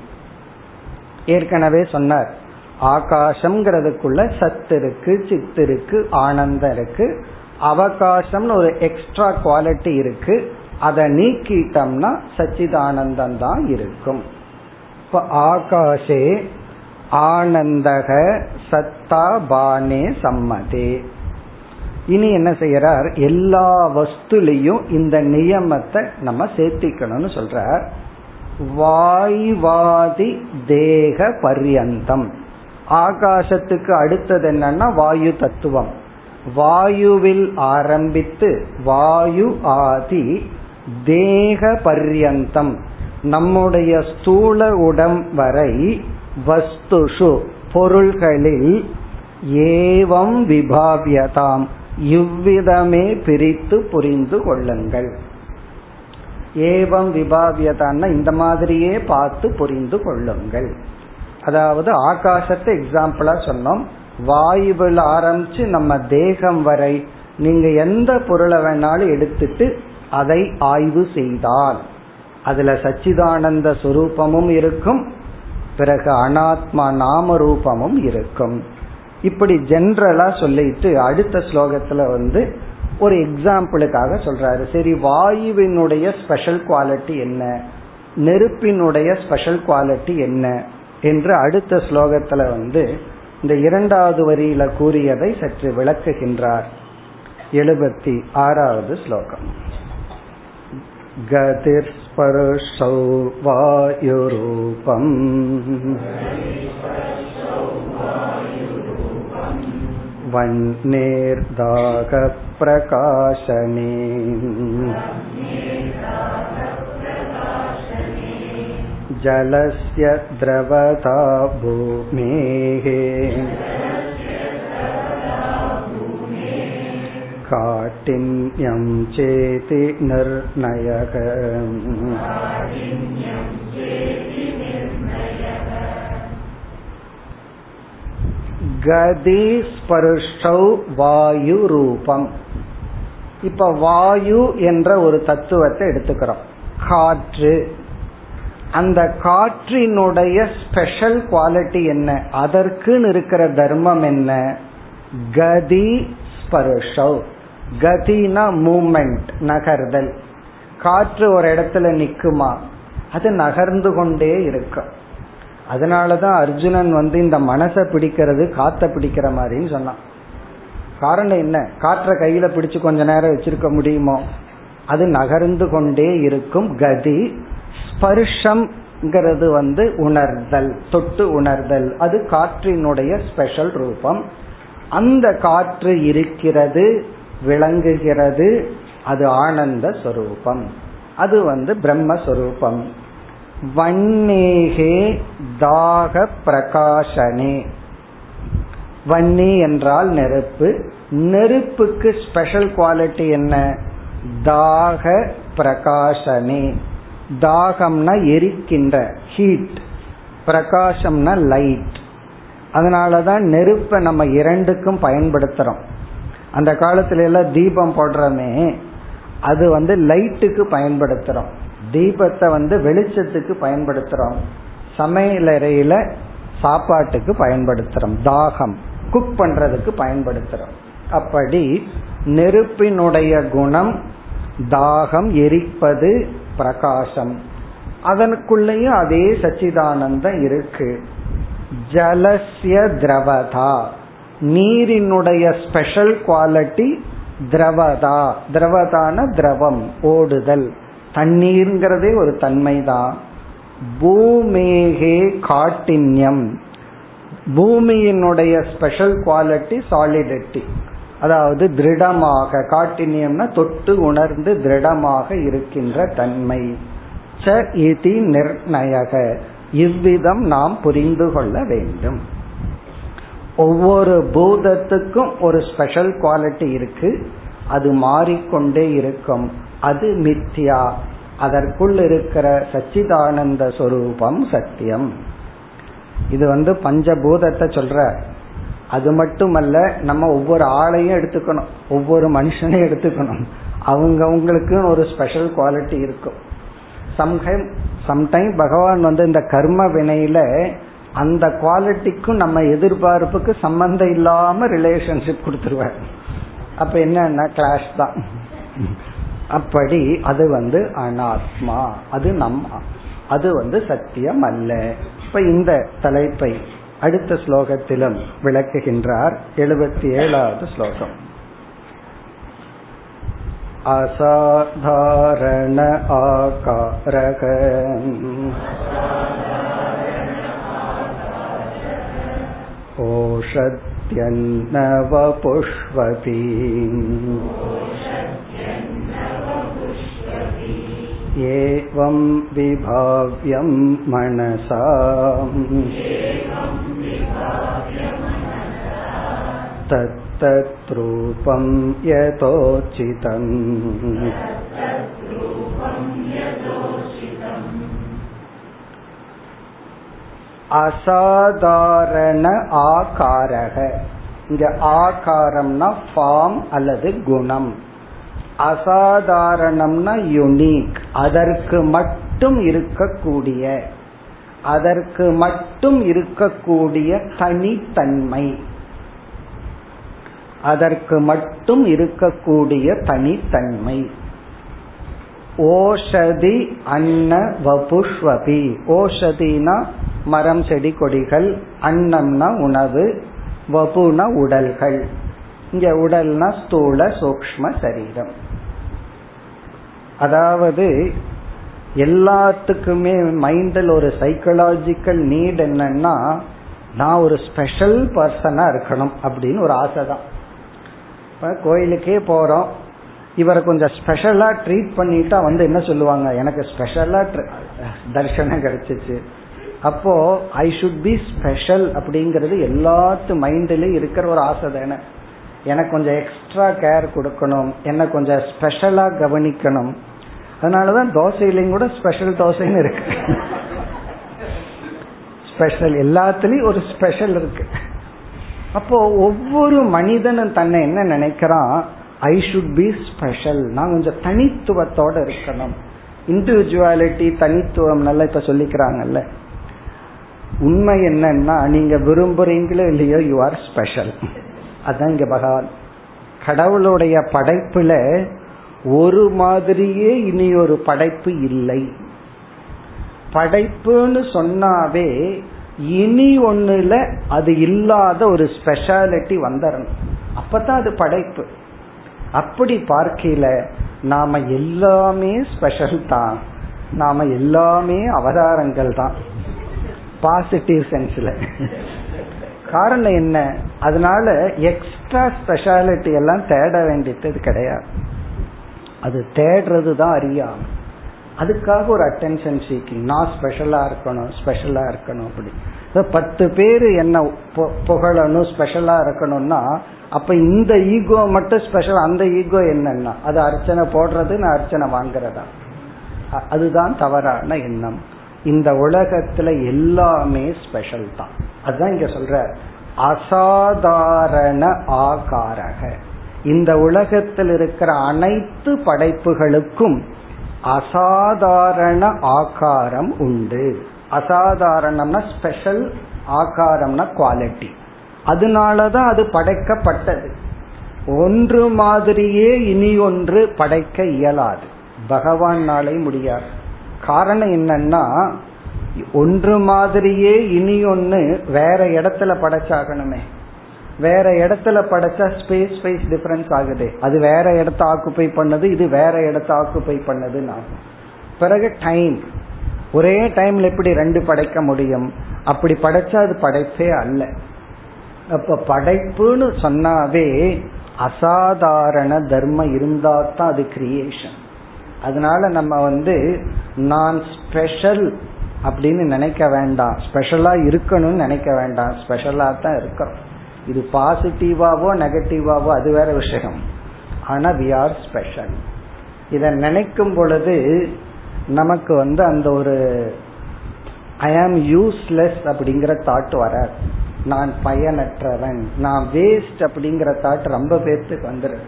ஏற்கனவே சொன்னார் ஆகாசம்ங்கிறதுக்குள்ள சத்து இருக்கு சித்து இருக்கு ஆனந்தம் இருக்கு. அவகாசம்னு ஒரு எக்ஸ்ட்ரா குவாலிட்டி இருக்கு. அதை நீக்கிட்டோம்னா சச்சிதானந்தம் தான் இருக்கும். இப்ப ஆகாஷே ஆனந்தக சத்தா பானே சம்மதே. இனி என்ன செய்யறார்? எல்லா வஸ்துலையும் இந்த நியமத்தை நம்ம சேர்த்திக்கணும்னு சொல்றார். வாய்வாதி தேக பர்யந்தம். ஆகாசத்துக்கு அடுத்தது என்னன்னா வாயு தத்துவம். வாயுவில் ஆரம்பித்து வாயு ஆதி தேக பர்யந்தம். நம்முடைய ஸ்தூல உடம் வரை வஸ்துஷு பொருள்களில் ஏவம் விபாவியதாம். இவ்விதமே பிரித்து புரிந்து கொள்ளுங்கள். ஏவம் விபாவியதான்னா இந்த மாதிரியே பார்த்து புரிந்து கொள்ளுங்கள். அதாவது ஆகாசத்தை எக்ஸாம்பிளா சொன்னோம். வாயுவில் ஆரம்பிச்சு நம்ம தேகம் வரை நீங்க எந்த பொருளை வேணாலும் எடுத்துட்டு அதை ஆய்வு செய்தால். அதுல சச்சிதானந்த சுரூபமும் இருக்கும். பிறகு அனாத்மா நாம ரூபமும் இருக்கும். இப்படி ஜென்ரலா சொல்லிட்டு அடுத்த ஸ்லோகத்துல வந்து ஒரு எக்ஸாம்பிளுக்காக சொல்றாரு. சரி வாயுவினுடைய ஸ்பெஷல் குவாலிட்டி என்ன? நெருப்பினுடைய ஸ்பெஷல் குவாலிட்டி என்ன? என்று அடுத்த ஸ்லோகத்துல வந்து இந்த இரண்டாவது வரியில கூறியதை சற்று விளக்குகின்றார் எழுபத்தி ஆறாவது ஸ்லோகம் गतिर्स्पर्शौ वायुरूपम् वह्नेर्दागप्रकाशने जलस्य द्रवता भूमेः काठिन्यं चेति निर्णयः கதி ஸ்பர்ஷௌ வாயு ரூபம் இப்ப வாயு என்ற ஒரு தத்துவத்தை எடுத்துக்கிறோம் காற்று அந்த காற்றினுடைய ஸ்பெஷல் குவாலிட்டி என்ன? அதற்குன்னு இருக்கிற தர்மம் என்ன? கதி ஸ்பர்ஷௌ. கதினா மூமெண்ட் நகர்தல். காற்று ஒரு இடத்துல நிக்குமா? அது நகர்ந்து கொண்டே இருக்கும். அதனாலதான் அர்ஜுனன் வந்து இந்த மனசை பிடிக்கிறது காத்த பிடிக்கிற மாதிரின்னு சொன்னான். காரணம் என்ன? காற்றை கையில பிடிச்சு கொஞ்ச நேரம் வச்சிருக்க முடியுமோ? அது நகர்ந்து கொண்டே இருக்கும். கதி ஸ்பர்ஷம்ங்கிறது வந்து உணர்தல் தொட்டு உணர்தல். அது காற்றினுடைய ஸ்பெஷல் ரூபம். அந்த காற்று இருக்கிறது விளங்குகிறது அது ஆனந்த ஸ்வரூபம் அது வந்து பிரம்மஸ்வரூபம். வன்னேகே தாக பிரகாசனே வன்னி என்றால் நெருப்பு. நெருப்புக்கு ஸ்பெஷல் குவாலிட்டி என்ன? தாக பிரகாசனே தாகம்னா எரிக்கின்ற ஹீட் பிரகாசம்னா லைட் அதனாலதான் நெருப்பை நம்ம இரண்டுக்கும் பயன்படுத்துறோம். அந்த காலத்துல எல்லாம் தீபம் போடுறோமே அது வந்து லைட்டுக்கு பயன்படுத்துறோம். தீபத்தை வந்து வெளிச்சத்துக்கு பயன்படுத்துறோம். சமையலறையில சாப்பாட்டுக்கு பயன்படுத்துறோம். தாகம் குக் பண்றதுக்கு பயன்படுத்துறோம். அப்படி நெருப்பினுடைய குணம் தாகம் எரிப்பது பிரகாசம். அதனுக்குள்ளேயும் அதே சச்சிதானந்தம் இருக்கு. ஜலசிய திரவதா. நீரினுடைய ஸ்பெஷல் குவாலிட்டி திரவதா. திரவதான திரவம் ஓடுதல். தண்ணீர்ங்கிறதே ஒரு தன்மைதான் பூமேகே காட்டின்யம். பூமியினுடைய ஸ்பெஷல் குவாலிட்டி சாலிடிட்டி அதாவது திருடமாக காட்டினியம்னா தொட்டு உணர்ந்து திருடமாக இருக்கின்ற தன்மை. ச இதி நிர்ணயக. இவ்விதம் நாம் புரிந்து கொள்ள வேண்டும். ஒவ்வொரு பூதத்துக்கும் ஒரு ஸ்பெஷல் குவாலிட்டி இருக்கு. அது மாறிக்கொண்டே இருக்கும். அது மித்யா. அதற்குள் இருக்கிற சச்சிதானந்த சொரூபம் சத்தியம். இது வந்து பஞ்சபூதத்தை சொல்ற அது மட்டுமல்ல நம்ம ஒவ்வொரு ஆளையும் எடுத்துக்கணும். ஒவ்வொரு மனுஷனையும் எடுத்துக்கணும். அவங்க ஒரு ஸ்பெஷல் குவாலிட்டி இருக்கும். சம்டைம் சம்டைம் பகவான் வந்து இந்த கர்ம வினையில அந்த குவாலிட்டிக்கும் நம்ம எதிர்பார்ப்புக்கு சம்பந்தம் இல்லாம ரிலேஷன்ஷிப் கொடுத்துருவார். அப்ப என்னன்னா கிளாஷ் தான். அப்படி அது வந்து அனாத்மா. அது நம்ம அது வந்து சத்தியம் அல்ல. இப்ப இந்த தலைப்பை அடுத்த ஸ்லோகத்திலும் விளக்குகின்றார் எழுபத்தி ஏழாவது ஸ்லோகம் அசாதாரண ஆகாரக ओषध्यन्नवपुष्वती एवं विभाव्यं मनसा तत्तद्रूपं यतोचितम् அசாதாரண ஆகாரக இங்க ஆகாரம்னா ஃபார்ம் அல்லது குணம் அசாதாரணம்னா யுனிக் அதற்கு மட்டும் இருக்கக்கூடிய அதற்கு மட்டும் இருக்கக்கூடிய தனித்தன்மை அதற்கு மட்டும் இருக்கக்கூடிய தனித்தன்மை. ஓஷதி அன்ன வபுஷ்வதி. ஓஷதினா மரம் செடி கொடிகள். அன்னம்னா உணவு. வபுனா உடல்கள். இங்க உடல்னா ஸ்தூல சூக்ம சரீரம். அதாவது எல்லாத்துக்குமே மைண்டில் ஒரு சைக்கலாஜிக்கல் நீட் என்னன்னா நான் ஒரு ஸ்பெஷல் பர்சனா இருக்கணும் அப்படின்னு ஒரு ஆசை தான் கோயிலுக்கே போகிறோம் இவரை கொஞ்சம் ஸ்பெஷலாக ட்ரீட் பண்ணிட்டா வந்து என்ன சொல்லுவாங்க? எனக்கு ஸ்பெஷலாக தரிசனம் கிடைச்சிச்சு. அப்போ ஐ சுட் பி ஸ்பெஷல் அப்படிங்கிறது எல்லாத்து மைண்ட்லயும் இருக்கிற ஒரு ஆசை தானே. எனக்கு கொஞ்சம் எக்ஸ்ட்ரா கேர் கொடுக்கணும். என்ன கொஞ்சம் ஸ்பெஷலா கவனிக்கணும். அதனாலதான் தோசையிலையும் கூட ஸ்பெஷல் தோசைன்னு இருக்கு. ஸ்பெஷல் எல்லாத்துலயும் ஒரு ஸ்பெஷல் இருக்கு. அப்போ ஒவ்வொரு மனிதனும் தன்னை என்ன நினைக்கிறான் ஐ சுட் பி ஸ்பெஷல் நான் கொஞ்சம் தனித்துவத்தோட இருக்கணும். இண்டிவிஜுவாலிட்டி தனித்துவம் நல்லா இப்ப சொல்லிக்கிறாங்கல்ல. உண்மை என்னன்னா நீங்க விரும்புறீங்களோ இல்லையோ யூ ஆர் ஸ்பெஷல் அதான் இங்க பகவான். கடவுளுடைய படைப்புல ஒரு மாதிரியே இனி ஒரு படைப்பு இல்லை. படைப்புன்னு சொன்னாவே இனி ஒண்ணுல அது இல்லாத ஒரு ஸ்பெஷாலிட்டி வந்துடணும் அப்பதான் அது படைப்பு. அப்படி பார்க்கல நாம எல்லாமே ஸ்பெஷல் தான். நாம எல்லாமே அவதாரங்கள் தான். பாசிட்டிவ் சென்ஸ்ல காரணம் என்ன? அதனால எக்ஸ்ட்ரா ஸ்பெஷாலிட்டி எல்லாம் தேட வேண்டியது கிடையாது. அது தேடுறது தான் அறியாம. அதுக்காக ஒரு அட்டென்ஷன் சீக்கிங் நான் ஸ்பெஷலா இருக்கணும் ஸ்பெஷலா இருக்கணும் அப்படி. பத்து பேர் என்ன புகழணும் ஸ்பெஷலா இருக்கணும்னா அப்ப இந்த ஈகோ மட்டும் ஸ்பெஷல் அந்த ஈகோ என்னன்னா? அது அர்ச்சனை போடுறது நான் அர்ச்சனை வாங்குறதா? அதுதான் தவறான எண்ணம். இந்த உலகத்துல எல்லாமே ஸ்பெஷல் தான். அதுதான் இங்க சொல்ற. அசாதாரண ஆகாரக. இந்த உலகத்தில் இருக்கிற அனைத்து படைப்புகளுக்கும் அசாதாரண ஆகாரம் உண்டு. அசாதாரணம்னா ஸ்பெஷல் ஆகாரம்னா குவாலிட்டி அதனாலதான் அது படைக்கப்பட்டது. ஒன்று மாதிரியே இனி ஒன்று படைக்க இயலாது. பகவானாலே முடியாது. காரணம் என்னன்னா ஒன்று மாதிரியே இனி ஒன்று வேற இடத்துல படைச்சாகணுமே. வேற இடத்துல படைச்சா ஸ்பேஸ் ஸ்பேஸ் டிஃபரன்ஸ் ஆகுது. அது வேற இடத்த ஆக்குப்பை பண்ணது இது வேற இடத்த ஆக்குப்பை பண்ணதுன்னு ஆகும். பிறகு டைம் ஒரே டைம்ல எப்படி ரெண்டு படைக்க முடியும்? அப்படி படைச்சா அது படைப்பே அல்ல. அப்ப படைப்புன்னு சொன்னாவே அசாதாரண தர்மம் இருந்தா தான் அது கிரியேஷன் அதனால நம்ம வந்து நான் ஸ்பெஷல் அப்படின்னு நினைக்க வேண்டாம். ஸ்பெஷலா இருக்கணும்னு நினைக்க வேண்டாம். ஸ்பெஷலா தான் இருக்கிறோம் இது பாசிட்டிவாவோ நெகட்டிவாவோ அது வேற விஷயம். ஆனா வி ஆர் ஸ்பெஷல் இத நினைக்கும் பொழுது நமக்கு வந்து அந்த ஒரு ஐ ஆம் யூஸ்லெஸ் அப்படிங்கிற தாட் வராது. நான் பயனற்றவன். நான் வேஸ்ட் அப்படிங்கிற தாட் ரொம்ப பேர்த்துக்கு வந்துடுது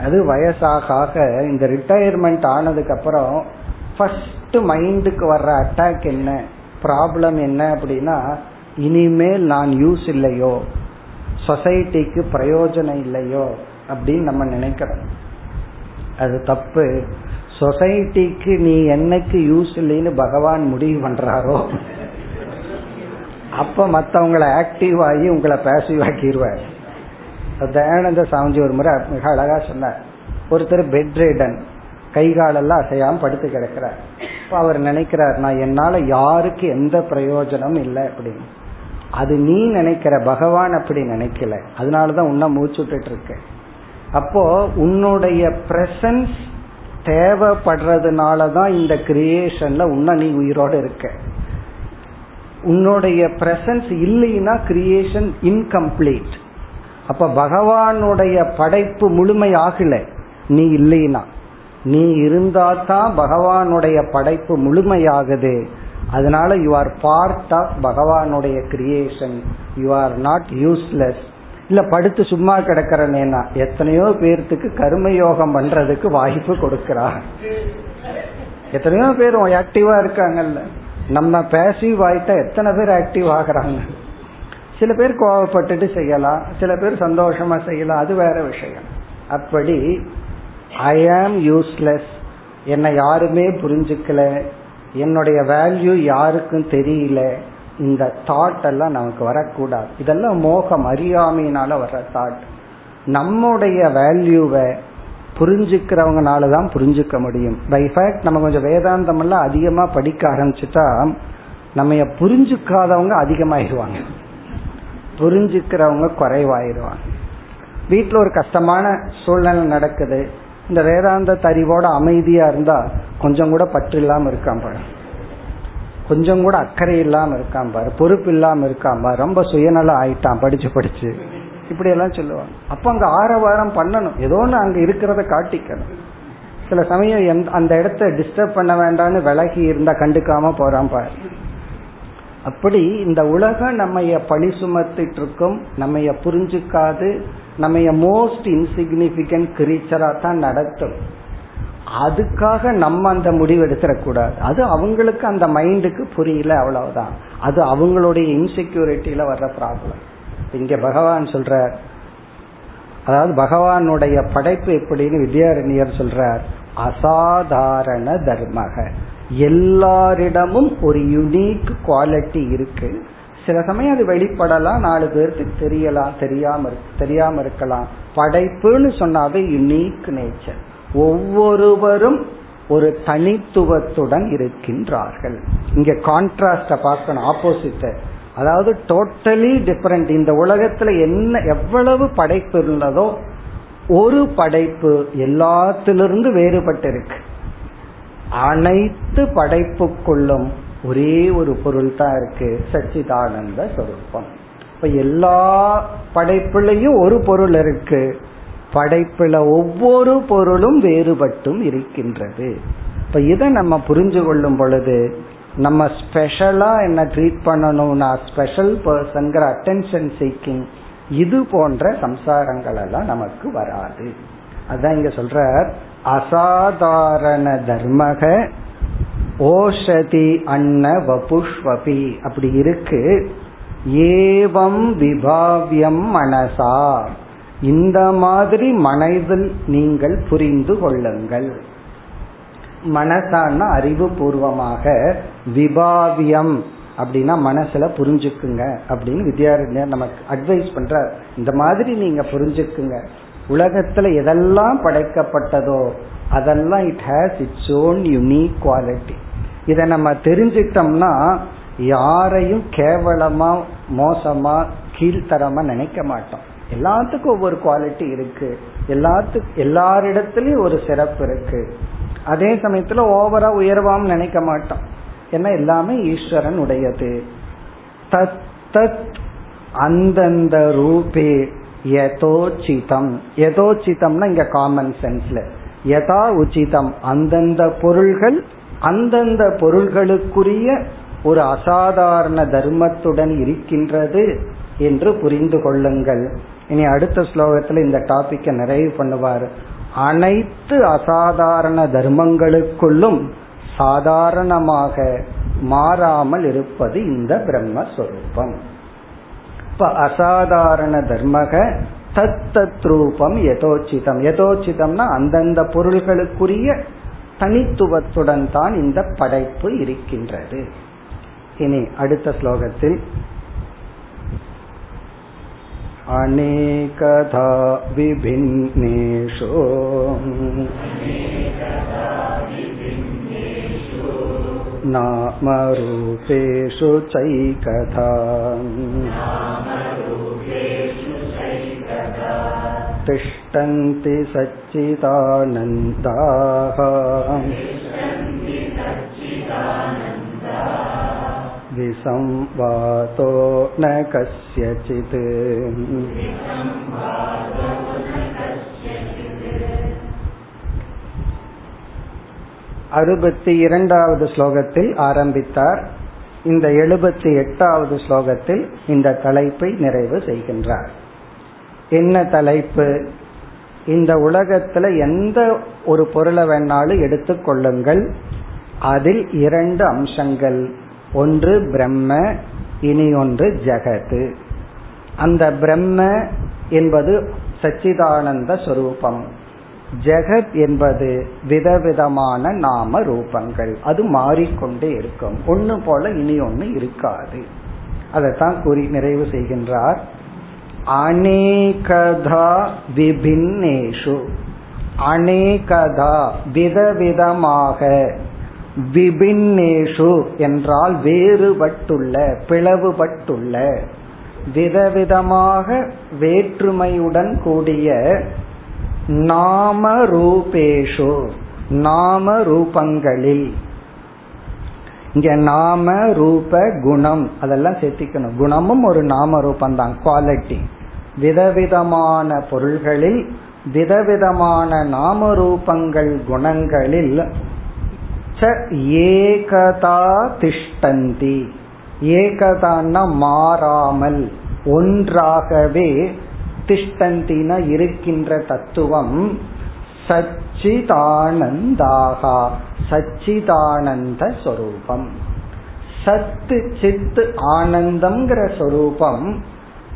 அது வயசாக ஆக இந்த ரிட்டையர்மெண்ட் ஆனதுக்கு அப்புறம் ஃபர்ஸ்ட் மைண்டுக்கு வர்ற அட்டாக் என்ன? ப்ராப்ளம் என்ன அப்படின்னா இனிமேல் நான் யூஸ் இல்லையோ? சொசைட்டிக்கு பிரயோஜனம் இல்லையோ? அப்படின்னு நம்ம நினைக்கிறோம். அது தப்பு. சொசைட்டிக்கு நீ என்னைக்கு யூஸ் இல்லைன்னு பகவான் முடிவு பண்றாரோ? அப்ப மத்தவங்களை ஆக்டிவ் ஆகி உங்களை பேசிவ் ஆக்கிடுவார் தயானந்த சாமிஜி ஒரு முறை மிக அழகா சொன்னார். ஒருத்தர் பெட் ரேடன் கை காலெல்லாம் அசையாம படுத்து கிடக்கிறார். இப்ப அவர் நினைக்கிறார் நான் என்னால யாருக்கு எந்த பிரயோஜனம் இல்லை அப்படின்னு. அது நீ நினைக்கிற பகவான் அப்படி நினைக்கல. அதனாலதான் உன்ன மூச்சுட்டு இருக்க அப்போ உன்னுடைய பிரசன்ஸ் தேவைப்படுறதுனாலதான் இந்த கிரியேஷன்ல உன்ன நீ உயிரோட இருக்க. உன்னுடைய பிரசன்ஸ் இல்லைன்னா கிரியேஷன் இன்கம்ப்ளீட் அப்ப பகவானுடைய படைப்பு முழுமை ஆகல. நீ இல்லைனா நீ இருந்தா தான் பகவானுடைய படைப்பு முழுமையாகுது. அதனால யூ ஆர் பார்ட் ஆஃப் பகவானுடைய creation you are not useless இல்ல படுத்து சும்மா கிடக்கிறனேனா எத்தனையோ பேர்த்துக்கு கர்மயோகம் பண்றதுக்கு வாய்ப்பு கொடுக்கிறார். எத்தனையோ பேர் ஆக்டிவா இருக்காங்கல்ல. நம்ம பேசிவ் ஆயிட்டா எத்தனை பேர் ஆக்டிவ் ஆகுறாங்க? சில பேர் கோவப்பட்டுட்டு செய்யலாம். சில பேர் சந்தோஷமா செய்யலாம். அது வேற விஷயம். அப்படி ஐ ஆம் யூஸ்லெஸ் என்னை யாருமே புரிஞ்சுக்கல. என்னுடைய வேல்யூ யாருக்கும் தெரியல. இந்த தாட் எல்லாம் நமக்கு வரக்கூடாது. இதெல்லாம் மோகம் அறியாமையினால வர்ற தாட் நம்முடைய வேல்யூவை புரிஞ்சுக்கிறவங்கனால தான் புரிஞ்சுக்க முடியும். பை ஃபேக்ட் நம்ம கொஞ்சம் வேதாந்தம் எல்லாம் அதிகமா படிக்க ஆரம்பிச்சுட்டா நம்ம புரிஞ்சுக்காதவங்க அதிகமாயிருவாங்க. புரிஞ்சுக்கிறவங்க குறைவாயிருவாங்க. வீட்டில் ஒரு கஷ்டமான சூழ்நிலை நடக்குது. இந்த வேதாந்த தறிவோட அமைதியா இருந்தா கொஞ்சம் கூட பற்று இல்லாம இருக்கான் பாரு. கொஞ்சம் கூட அக்கறை இல்லாம இருக்கான் பாரு. பொறுப்பு இல்லாம இருக்கான் பாரு. ரொம்ப சுயநலம் ஆயிட்டான் படிச்சு படிச்சு. இப்படி எல்லாம் சொல்லுவாங்க. அப்ப அங்க ஆரவாரம் பண்ணணும். ஏதோ ஒன்று அங்க இருக்கிறத காட்டிக்கணும். சில சமயம் அந்த இடத்த டிஸ்டர்ப் பண்ண வேண்டாம்னு விலகி இருந்தா கண்டுக்காம போறான் பாரு. அப்படி இந்த உலகம் நம்ம பழி சுமத்திட்டு இருக்கும். நம்ம புரிஞ்சுக்காது. நம்ம மோஸ்ட் இன்சிக்னிபிகண்ட் கிரீச்சரா தான் நடத்தும் அதுக்காக நம்ம அந்த முடிவு எடுத்துடக்கூடாது அது அவங்களுக்கு அந்த மைண்டுக்கு புரியல அவ்வளவுதான். அது அவங்களுடைய இன்செக்யூரிட்டியில வர்ற ப்ராப்ளம் இங்க பகவான் சொல்றார். அதாவது பகவானுடைய படைப்பு எப்படின்னு வித்யாரண்யர் சொல்றார். அசாதாரண தர்மக. எல்லாரிடமும் ஒரு யுனிக் குவாலிட்டி இருக்கு. சில சமயம் அது வெளிப்படலாம் நாலு பேருக்கு தெரியலாம் தெரியாம தெரியாம இருக்கலாம். படைப்புன்னு சொன்னாவே யுனீக் நேச்சர் ஒவ்வொருவரும் ஒரு தனித்துவத்துடன் இருக்கின்றார்கள். இங்க கான்ட்ராஸ்ட பார்க்கணும் ஆப்போசிட்ட அதாவது டோட்டலி டிஃபரெண்ட் இந்த உலகத்துல என்ன எவ்வளவு படைப்பு இருந்ததோ ஒரு படைப்பு எல்லாத்திலிருந்து வேறுபட்டிருக்கு. அனைத்து படைப்புக்குள்ளும் ஒரே ஒரு பொருள் தான் இருக்கு சச்சிதானந்த சொரூபம். இப்ப எல்லா படைப்புலையும் ஒரு பொருள் இருக்கு. படைப்புல ஒவ்வொரு பொருளும் வேறுபட்டும் இருக்கின்றது. இப்ப இதை நம்ம புரிஞ்சு கொள்ளும் பொழுது நம்ம ஸ்பெஷலா என்ன ட்ரீட் பண்ணணும்னா ஸ்பெஷல் பர்சன்கிற அட்டென்ஷன் சீக்கிங் இது போன்ற சம்சாரங்கள் எல்லாம் நமக்கு வராது. அதான் இங்க சொல்ற அசாதாரண தர்மக ஓஷதி அன்ன வபுஷ்வபி. அப்படி இருக்கு. ஏவம் விபாவியம் மனசா. இந்த மாதிரி மனதில் நீங்கள் புரிந்து கொள்ளுங்கள். மனசான அறிவு பூர்வமாக விபாவியம் அப்படின்னா மனசுல புரிஞ்சுக்குங்க அப்படின்னு வித்யாரண்யர் நமக்கு அட்வைஸ் பண்ற இந்த மாதிரி நீங்க புரிஞ்சுக்குங்க. உலகத்துல எதெல்லாம் படைக்கப்பட்டதோ அதெல்லாம் it has its own unique quality இதை நம்ம தெரிஞ்சிட்டோம்னா யாரையும் கேவலமா மோசமா கீழ்த்தரமா நினைக்க மாட்டோம். எல்லாத்துக்கும் ஒவ்வொரு குவாலிட்டி இருக்கு. எல்லாத்து எல்லாரிடத்துலயும் ஒரு சிறப்பு இருக்கு. அதே சமயத்துல ஓவரா உயர்வாம் நினைக்க மாட்டோம். ஏன்னா எல்லாமே ஈஸ்வரன் உடையது. தத் தத் அந்தந்த ரூபே எதோச்சிதம் எதோச்சிதம்னா இங்க காமன் சென்ஸ்ல யதா உச்சிதம். அந்தந்த பொருள்கள் அந்தந்த பொருள்களுக்குரிய ஒரு அசாதாரண தர்மத்துடன் இருக்கின்றது என்று புரிந்து கொள்ளுங்கள். இனி அடுத்த ஸ்லோகத்துல இந்த டாபிக்கை நிறைவு பண்ணுவார். அனைத்து அசாதாரண தர்மங்களுக்குள்ளும் சாதாரணமாக மாறாமல் இருப்பது இந்த பிரம்மஸ்வரூபம் இப்ப அசாதாரண தர்மக தத் தத் ரூபம் யதோச்சிதம் யதோச்சிதம்னா அந்தந்த பொருள்களுக்குரிய தனித்துவத்துடன் தான் இந்த படைப்பு இருக்கின்றது இனி அடுத்த ஸ்லோகத்தில் अनेकधा विभिन्नेषु नामरूपेषु चैकथा तिष्ठन्ति सच्चिदानन्दाः विसंवातो न कस्यचित् அறுபத்தி இரண்டாவது ஸ்லோகத்தில் ஆரம்பித்தார் இந்த எழுபத்தி எட்டாவது ஸ்லோகத்தில் இந்த தலைப்பை நிறைவு செய்கின்றார் என்ன தலைப்பு? இந்த உலகத்துல எந்த ஒரு பொருளை வேணாலும் எடுத்துக்கொள்ளுங்கள் அதில் இரண்டு அம்சங்கள். ஒன்று பிரம்ம இனி ஒன்று ஜெகத்து அந்த பிரம்ம என்பது சச்சிதானந்த சொரூபம். ஜெகத் என்பது விதவிதமான நாம ரூபங்கள். அது மாறிக்கொண்டே இருக்கும். ஒன்னு போல இனி ஒன்னு இருக்காது. அதைத்தான் கூறி நிறைவு செய்கின்றார். அநேகதா விபின்னேஷு. அநேகதா விதவிதமாக விபின்னேஷு என்றால் வேறுபட்டுள்ள பிளவுபட்டுள்ள விதவிதமாக வேற்றுமையுடன் கூடிய நாம ரூபேஷு நாம ரூபங்களில் இங்க நாம ரூப குணம் அதெல்லாம் சேர்த்திக்கணும். குணமும் ஒரு நாம ரூபம் தான் குவாலிட்டி விதவிதமான பொருள்களில் விதவிதமான நாம ரூபங்கள் குணங்களில் ஏகதா திஷ்டந்தி. ஏகதான்னா மாறாமல் ஒன்றாகவே திஷ்டந்தின இருக்கின்ற தத்துவம் சச்சிதானந்தாகா சச்சிதானந்த சொரூபம். சத்து சித்து ஆனந்தம்ங்கிற சொரூபம்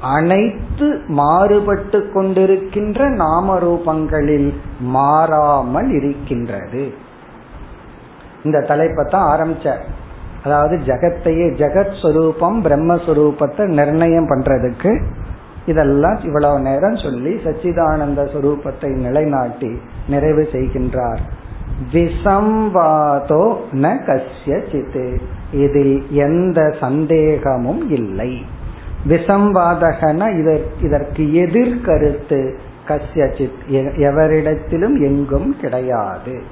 அனைத்து மாறுபட்டு கொண்டிருக்கின்ற நாம ரூபங்களில் மாறாமல் இருக்கின்றது. இந்த தலைப்பை தான் ஆரம்பிச்ச அதாவது ஜெகத்தையே ஜெகத் சுரூபம் பிரம்மஸ்வரூபத்தை நிர்ணயம் பண்றதுக்கு இதெல்லாம் இவ்வளவு நேரம் சொல்லி சச்சிதானந்த சுரூபத்தை நிலைநாட்டி நிறைவு செய்கின்றார். விசம்வாதோ ந கசிய சித்து இதில் எந்த சந்தேகமும் இல்லை. விசம்வாதகன இதற்கு எதிர்கருத்து கசியச்சித் எவரிடத்திலும் எங்கும் கிடையாது.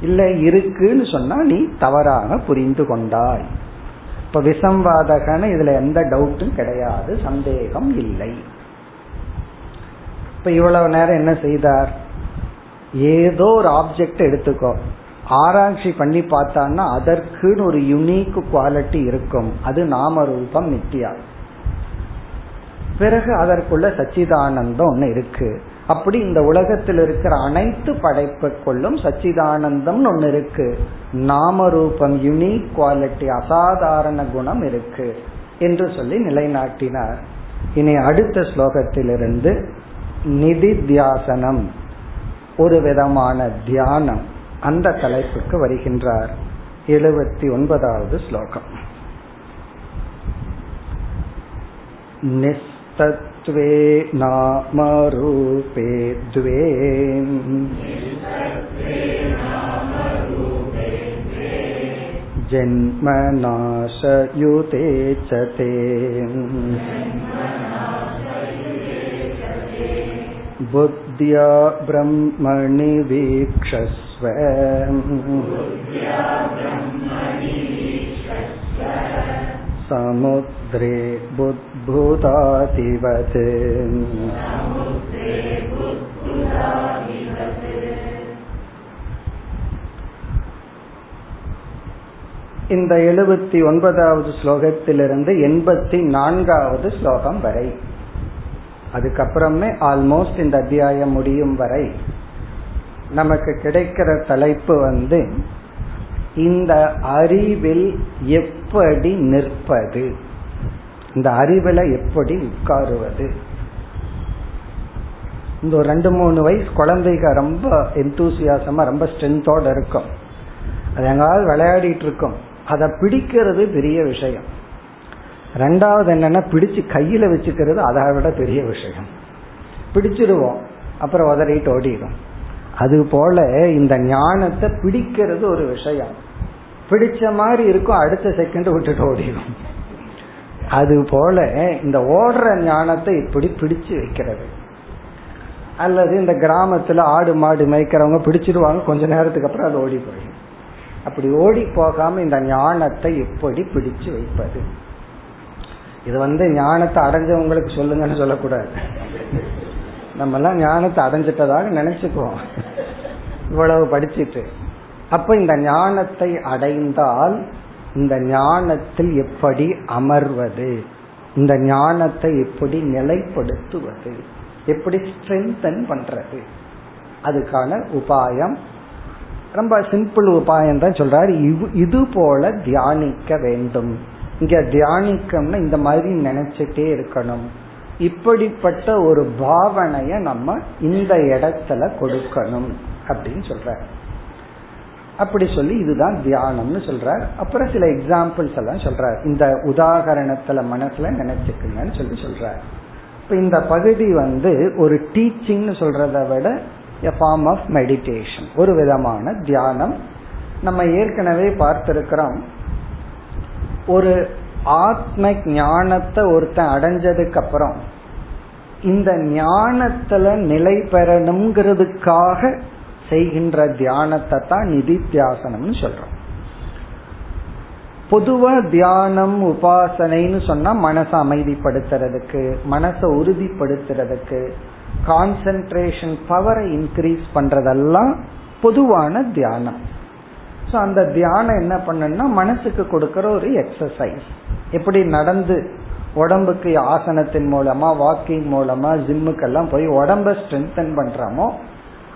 இல்ல இருக்குன்னு சொன்னா நீ தவறாக புரிந்து கொண்டாய். இப்ப விசம்வாதகன இதுல எந்த டவுட்டும் கிடையாது சந்தேகம் இல்லை. இப்ப இவ்வளவு நேரம் என்ன செய்தார்? ஏதோ ஒரு ஆப்ஜெக்ட் எடுத்துக்கோ. ஆராய்ச்சி பண்ணி பார்த்தான்னா அதற்குன்னு ஒரு யுனிக் குவாலிட்டி இருக்கும். அது நாம ரூபம் நித்தியா பிறகு அதற்குள்ள சச்சிதானந்தம் ஒன்று இருக்கு. அப்படி இந்த உலகத்தில் இருக்கிற அனைத்து படைப்புக்குள்ளும் சச்சிதானந்தம் ஒன்னு இருக்கு. நாம ரூபம் யுனிக் குவாலிட்டி அசாதாரண குணம் இருக்கு என்று சொல்லி நிலைநாட்டினார். இனி அடுத்த ஸ்லோகத்திலிருந்து நிதித்தியாசனம் ஒரு விதமான தியானம் அந்த தலைப்புக்கு வருகின்றார். எழுபத்தி ஒன்பதாவது ஸ்லோகம். निस्तत्वे नामरूपे द्वे जन्मनाशयुते च ते बुद्ध्या ब्रह्मणि वीक्षस्व समुद्रे பூதாதிவத் இந்த எழுபத்தி ஒன்பதாவது ஸ்லோகத்திலிருந்து எண்பத்தி நான்காவது ஸ்லோகம் வரை. அதுக்கப்புறமே ஆல்மோஸ்ட் இந்த அத்தியாயம் முடியும் வரை நமக்கு கிடைக்கிற தலைப்பு வந்து இந்த அறிவில் எப்படி நிற்பது? இந்த அறிவில் எப்படி உட்காருவது? இந்த ஒரு ரெண்டு மூணு வயசு குழந்தைங்க ரொம்ப எந்தூசியாசமா ரொம்ப ஸ்ட்ரென்த்தோட இருக்கும். அது எங்காவது விளையாடிட்டு இருக்கும். அதை பிடிக்கிறது பெரிய விஷயம். ரெண்டாவது என்னன்னா பிடிச்சு கையில வச்சுக்கிறது அதை விட பெரிய விஷயம். பிடிச்சிருவோம் அப்புறம் உதறிட்டு ஓடிடும். அது போல இந்த ஞானத்தை பிடிக்கிறது ஒரு விஷயம். பிடிச்ச மாதிரி இருக்கும் அடுத்த செகண்ட் விட்டுட்டு ஓடிடும். அது போல இந்த ஓடுற ஞானத்தை இப்படி பிடிச்சு வைக்கிறது. அல்லது இந்த கிராமத்துல ஆடு மாடு மேய்க்கிறவங்க பிடிச்சிருவாங்க கொஞ்ச நேரத்துக்கு அப்புறம் அது ஓடி போயிடும். அப்படி ஓடி போகாம இந்த ஞானத்தை எப்படி பிடிச்சு வைப்பது. இது வந்து ஞானத்தை அடைஞ்சவங்களுக்கு சொல்லுங்கன்னு சொல்லக்கூடாது. நம்ம எல்லாம் ஞானத்தை அடைஞ்சிட்டதாக நினைச்சுக்குவோம். இவ்வளவு படிச்சுட்டு. அப்ப இந்த ஞானத்தை அடைந்தால் இந்த ஞானத்தில் எப்படி அமர்வது? இந்த ஞானத்தை எப்படி நிலைப்படுத்துவது? எப்படி ஸ்ட்ரென்தன் பண்றது? அதுக்கான உபாயம். ரொம்ப சிம்பிள் உபாயம் தான் சொல்றாரு. இது போல தியானிக்க வேண்டும். இங்க தியானிக்கம்னா இந்த மாதிரி நினைச்சிட்டே இருக்கணும். இப்படிப்பட்ட ஒரு பாவனைய நம்ம இந்த இடத்துல கொடுக்கணும் அப்படின்னு சொல்ற அப்படி சொல்லி இதுதான் தியானம்னு சொல்றார். அப்புறம் சில எக்ஸாம்பிள்ஸ் எல்லாம் சொல்றார். இந்த உதாகரணத்துல மனசுல நினைச்சுக்குங்கன்னு சொல்லி சொல்றார். இப்ப இந்த பகுதி வந்து ஒரு டீச்சிங்னு சொல்றதை விட எ ஃபார்ம் ஆஃப் மெடிடேஷன் ஒரு விதமான தியானம். நம்ம ஏற்கனவே பார்த்திருக்கிறோம். ஒரு ஆத்ம ஞானத்தை ஒருத்தன் அடைஞ்சதுக்கு அப்புறம் இந்த ஞானத்துல நிலை பெறணுங்கிறதுக்காக செய்கின்ற தியானத்தை தான் நிதித்தியாசனம்னு சொல்றோம். பொதுவா தியானம் உபாசனைன்னு சொன்னா மனசை அமைதிப்படுத்துறதுக்கு மனசை உறுதிப்படுத்துறதுக்கு கான்சென்ட்ரேஷன் பவரை இன்க்ரீஸ் பண்றதெல்லாம் பொதுவான தியானம். ஸோ அந்த தியானம் என்ன பண்ணுன்னா மனசுக்கு கொடுக்கற ஒரு எக்ஸசைஸ் எப்படி நடந்து உடம்புக்கு ஆசனத்தின் மூலமா வாக்கிங் மூலமா ஜிம்முக்கெல்லாம் போய் உடம்ப ஸ்ட்ரென்தன் பண்றோமோ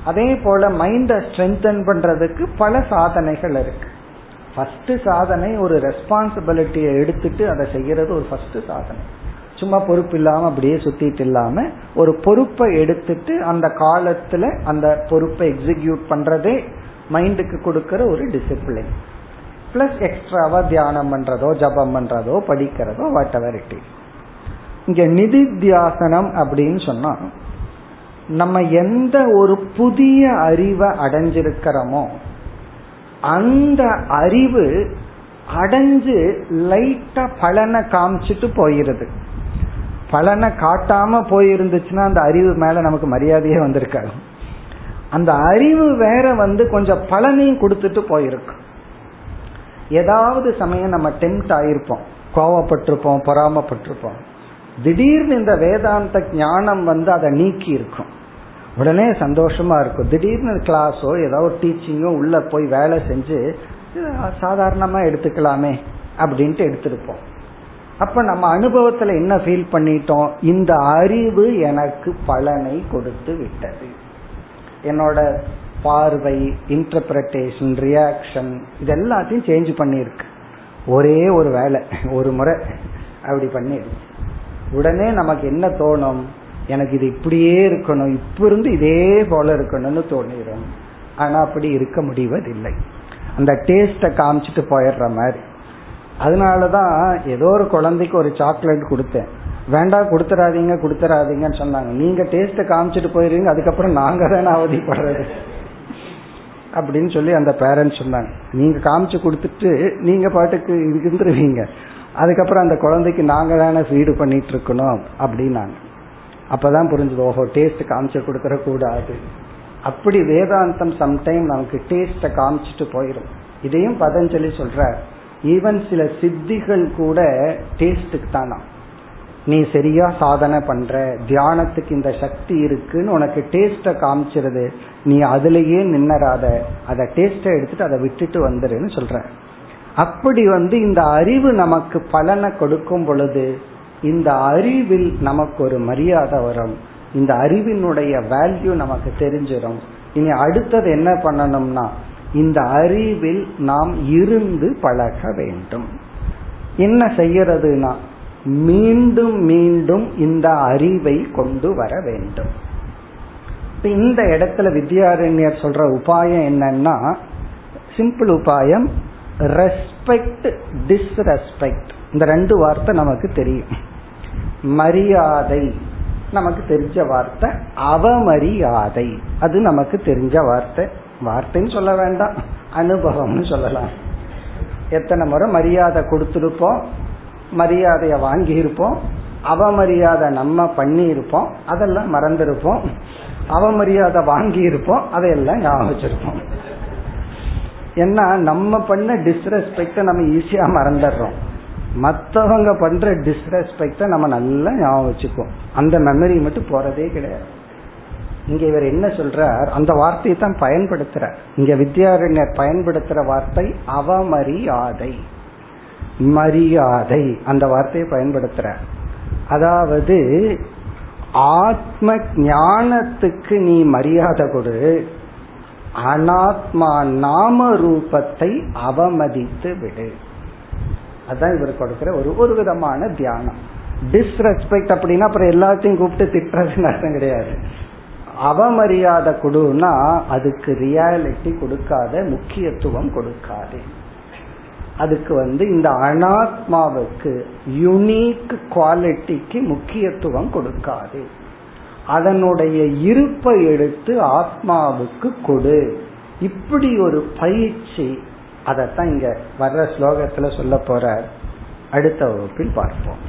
அதே போல மைண்ட ஸ்ட்ரென்தன் பண்றதுக்கு பல சாதனைகள் இருக்கு. ஃபர்ஸ்ட் சாதனை ஒரு ரெஸ்பான்சிபிலிட்டியை எடுத்துட்டு அதை செய்யறது ஒரு ஃபர்ஸ்ட் சாதனை. சும்மா பொறுப்பு இல்லாம அப்படியே சுத்திட்டு இல்லாம ஒரு பொறுப்பை எடுத்துட்டு அந்த காலத்துல அந்த பொறுப்பை எக்ஸிக்யூட் பண்றதே மைண்டுக்கு கொடுக்கற ஒரு டிசிப்ளின் பிளஸ் எக்ஸ்ட்ராவா தியானம் பண்றதோ ஜபம் பண்றதோ படிக்கிறதோ வாட் எவர் இட் இங்க நிதித்தியாசனம் அப்படின்னு சொன்னா நம்ம எந்த ஒரு புதிய அறிவை அடைஞ்சிருக்கிறோமோ அந்த அறிவு அடைஞ்சு லைட்டா பலனை காமிச்சிட்டு போயிருது. பலனை காட்டாம போயிருந்துச்சுன்னா அந்த அறிவு மேல நமக்கு மரியாதையே வந்திருக்காது. அந்த அறிவு வேற வந்து கொஞ்சம் பலனையும் கொடுத்துட்டு போயிருக்கும் ஏதாவது சமயம் நம்ம டெம்ட் ஆயிருப்போம் கோவப்பட்டிருப்போம் பொறாமப்பட்டிருப்போம். திடீர்னு இந்த வேதாந்த ஞானம் வந்து அதை நீக்கி இருக்கும் உடனே சந்தோஷமா இருக்கும். திடீர்னு கிளாஸோ ஏதாவது டீச்சிங்கோ உள்ள போய் வேலை செஞ்சு சாதாரணமா எடுத்துக்கலாமே அப்படின்ட்டு எடுத்திருப்போம். அப்ப நம்ம அனுபவத்துல என்ன ஃபீல் பண்ணிட்டோம்? இந்த அறிவு எனக்கு பலனை கொடுத்து விட்டது. என்னோட பார்வை இன்டர்பிரட்டேஷன் ரியாக்ஷன் இது எல்லாத்தையும் சேஞ்ச் பண்ணியிருக்கு. ஒரே ஒரு வேலை ஒரு முறை அப்படி பண்ணிடுச்சு உடனே நமக்கு என்ன தோணும்? எனக்கு இது இப்படியே இருக்கணும் இப்ப இருந்து இதே போல இருக்கணும்னு தோணிடும் ஆனா அப்படி இருக்க முடிவதில்லை. அந்த டேஸ்ட காமிச்சிட்டு போயிடுற மாதிரி. அதனாலதான் ஏதோ ஒரு குழந்தைக்கு ஒரு சாக்லேட் கொடுத்தேன். வேண்டாம் கொடுத்துறாதீங்க கொடுத்துறாதீங்கன்னு சொன்னாங்க. நீங்க டேஸ்ட காமிச்சிட்டு போயிருவீங்க அதுக்கப்புறம் நாங்க தானே அவதிப்படுறது. அப்படின்னு சொல்லி அந்த பேரண்ட்ஸ் சொன்னாங்க. நீங்க காமிச்சு கொடுத்துட்டு நீங்க பாட்டுக்கு இருந்துருவீங்க. அதுக்கப்புறம் அந்த குழந்தைக்கு நாங்க தானே ஃபீடு பண்ணிட்டு இருக்கணும் அப்படின்னாங்க. அப்பதான் புரிஞ்சது ஓஹோ டேஸ்ட் காமிச்சு கொடுக்கற கூடாது. அப்படி வேதாந்தம் சம்டைம் நமக்கு டேஸ்ட காமிச்சிட்டு போயிடும் இதையும் பதஞ்சலி சொல்ற ஈவன் சில சித்திகள் கூட டேஸ்டுக்கு தானா நீ சரியா சாதனை பண்ற தியானத்துக்கு இந்த சக்தி இருக்குன்னு உனக்கு டேஸ்ட காமிச்சிருது. நீ அதுலயே நின்னராத அதை டேஸ்ட எடுத்துட்டு அதை விட்டுட்டு வந்துருன்னு சொல்ற அப்படி வந்து இந்த அறிவு நமக்கு பலனை கொடுக்கும் பொழுது இந்த அறிவில் நமக்கு ஒரு மரியாதை வரும். இந்த அறிவினுடைய வேல்யூ நமக்கு தெரிஞ்சிடும். இனி அடுத்தது என்ன பண்ணணும்னா இந்த அறிவில் நாம் இருந்து பழக வேண்டும். என்ன செய்யறதுனா மீண்டும் மீண்டும் இந்த அறிவை கொண்டு வர வேண்டும். இந்த இடத்துல வித்யாரண்யர் சொல்ற உபாயம் என்னன்னா சிம்பிள் உபாயம் ரெஸ்பெக்ட் டிஸ்ரெஸ்பெக்ட் இந்த ரெண்டு வார்த்தை நமக்கு தெரியும். மரியாதை. நமக்கு தெரிஞ்ச வார்த்தை அவமரியாதை. அது நமக்கு தெரிஞ்ச வார்த்தை. வார்த்தைன்னு சொல்ல வேண்டாம் அனுபவம்னு சொல்லலாம். எத்தனை முறை மரியாதை கொடுத்துருப்போம் மரியாதைய வாங்கியிருப்போம் அவமரியாதை நம்ம பண்ணியிருப்போம் அதெல்லாம் மறந்துருப்போம். அவமரியாதை வாங்கியிருப்போம் அதையெல்லாம் ஞாபகம் வச்சிருப்போம் ஏன்னா நம்ம பண்ண டிஸ்ரெஸ்பெக்ட நம்ம ஈஸியா மறந்துடுறோம். மற்றவங்க பண்ற டிஸ்ரெஸ்பெக்ட நம்ம நல்லா ஞாபகம் வச்சுக்கோம் அந்த மெமரி மட்டும் போறதே கிடையாது. இங்க இவர் என்ன சொல்றார்? அந்த வார்த்தையை தான் பயன்படுத்துறார். இங்க வித்யாரண்யர் பயன்படுத்துற வார்த்தை அவமரியாதை. மரியாதை அந்த வார்த்தையை பயன்படுத்துற அதாவது ஆத்ம ஞானத்துக்கு நீ மரியாதை கொடு. அனாத்மா நாம ரூபத்தை அவமதித்து விடு. அதான் இவர் கொடுக்கிற ஒரு ஒரு விதமான தியானம். டிஸ்ரெஸ்பெக்ட் அப்படின்னா அப்புறம் எல்லாத்தையும் கூப்பிட்டு திட்டுறதுன்னு அர்த்தம் கிடையாது. அவமரியாதை கொடுன்னா அதுக்கு ரியாலிட்டி கொடுக்காத முக்கியத்துவம் கொடுக்காது. அதுக்கு வந்து இந்த அனாத்மாவுக்கு யுனீக் குவாலிட்டிக்கு முக்கியத்துவம் கொடுக்காது. அதனுடைய இருப்பை எடுத்து ஆத்மாவுக்கு கொடு. இப்படி ஒரு பயிற்சி அதத்தான் இங்க வர்ற ஸ்லோகத்துல சொல்ல போற அடுத்த வகுப்பில் பார்ப்போம்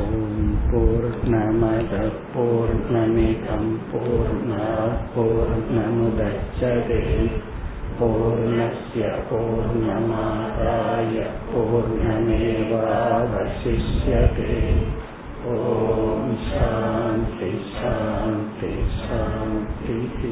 ஓம் பூர்ணமத பூர்ணமிதம் பூர்ணா பூர்ணமுதச்சதே पूर्णस्य पूर्णमादाय पूर्णमेवावशिष्यते ॐ शान्ति शान्ति शान्तिः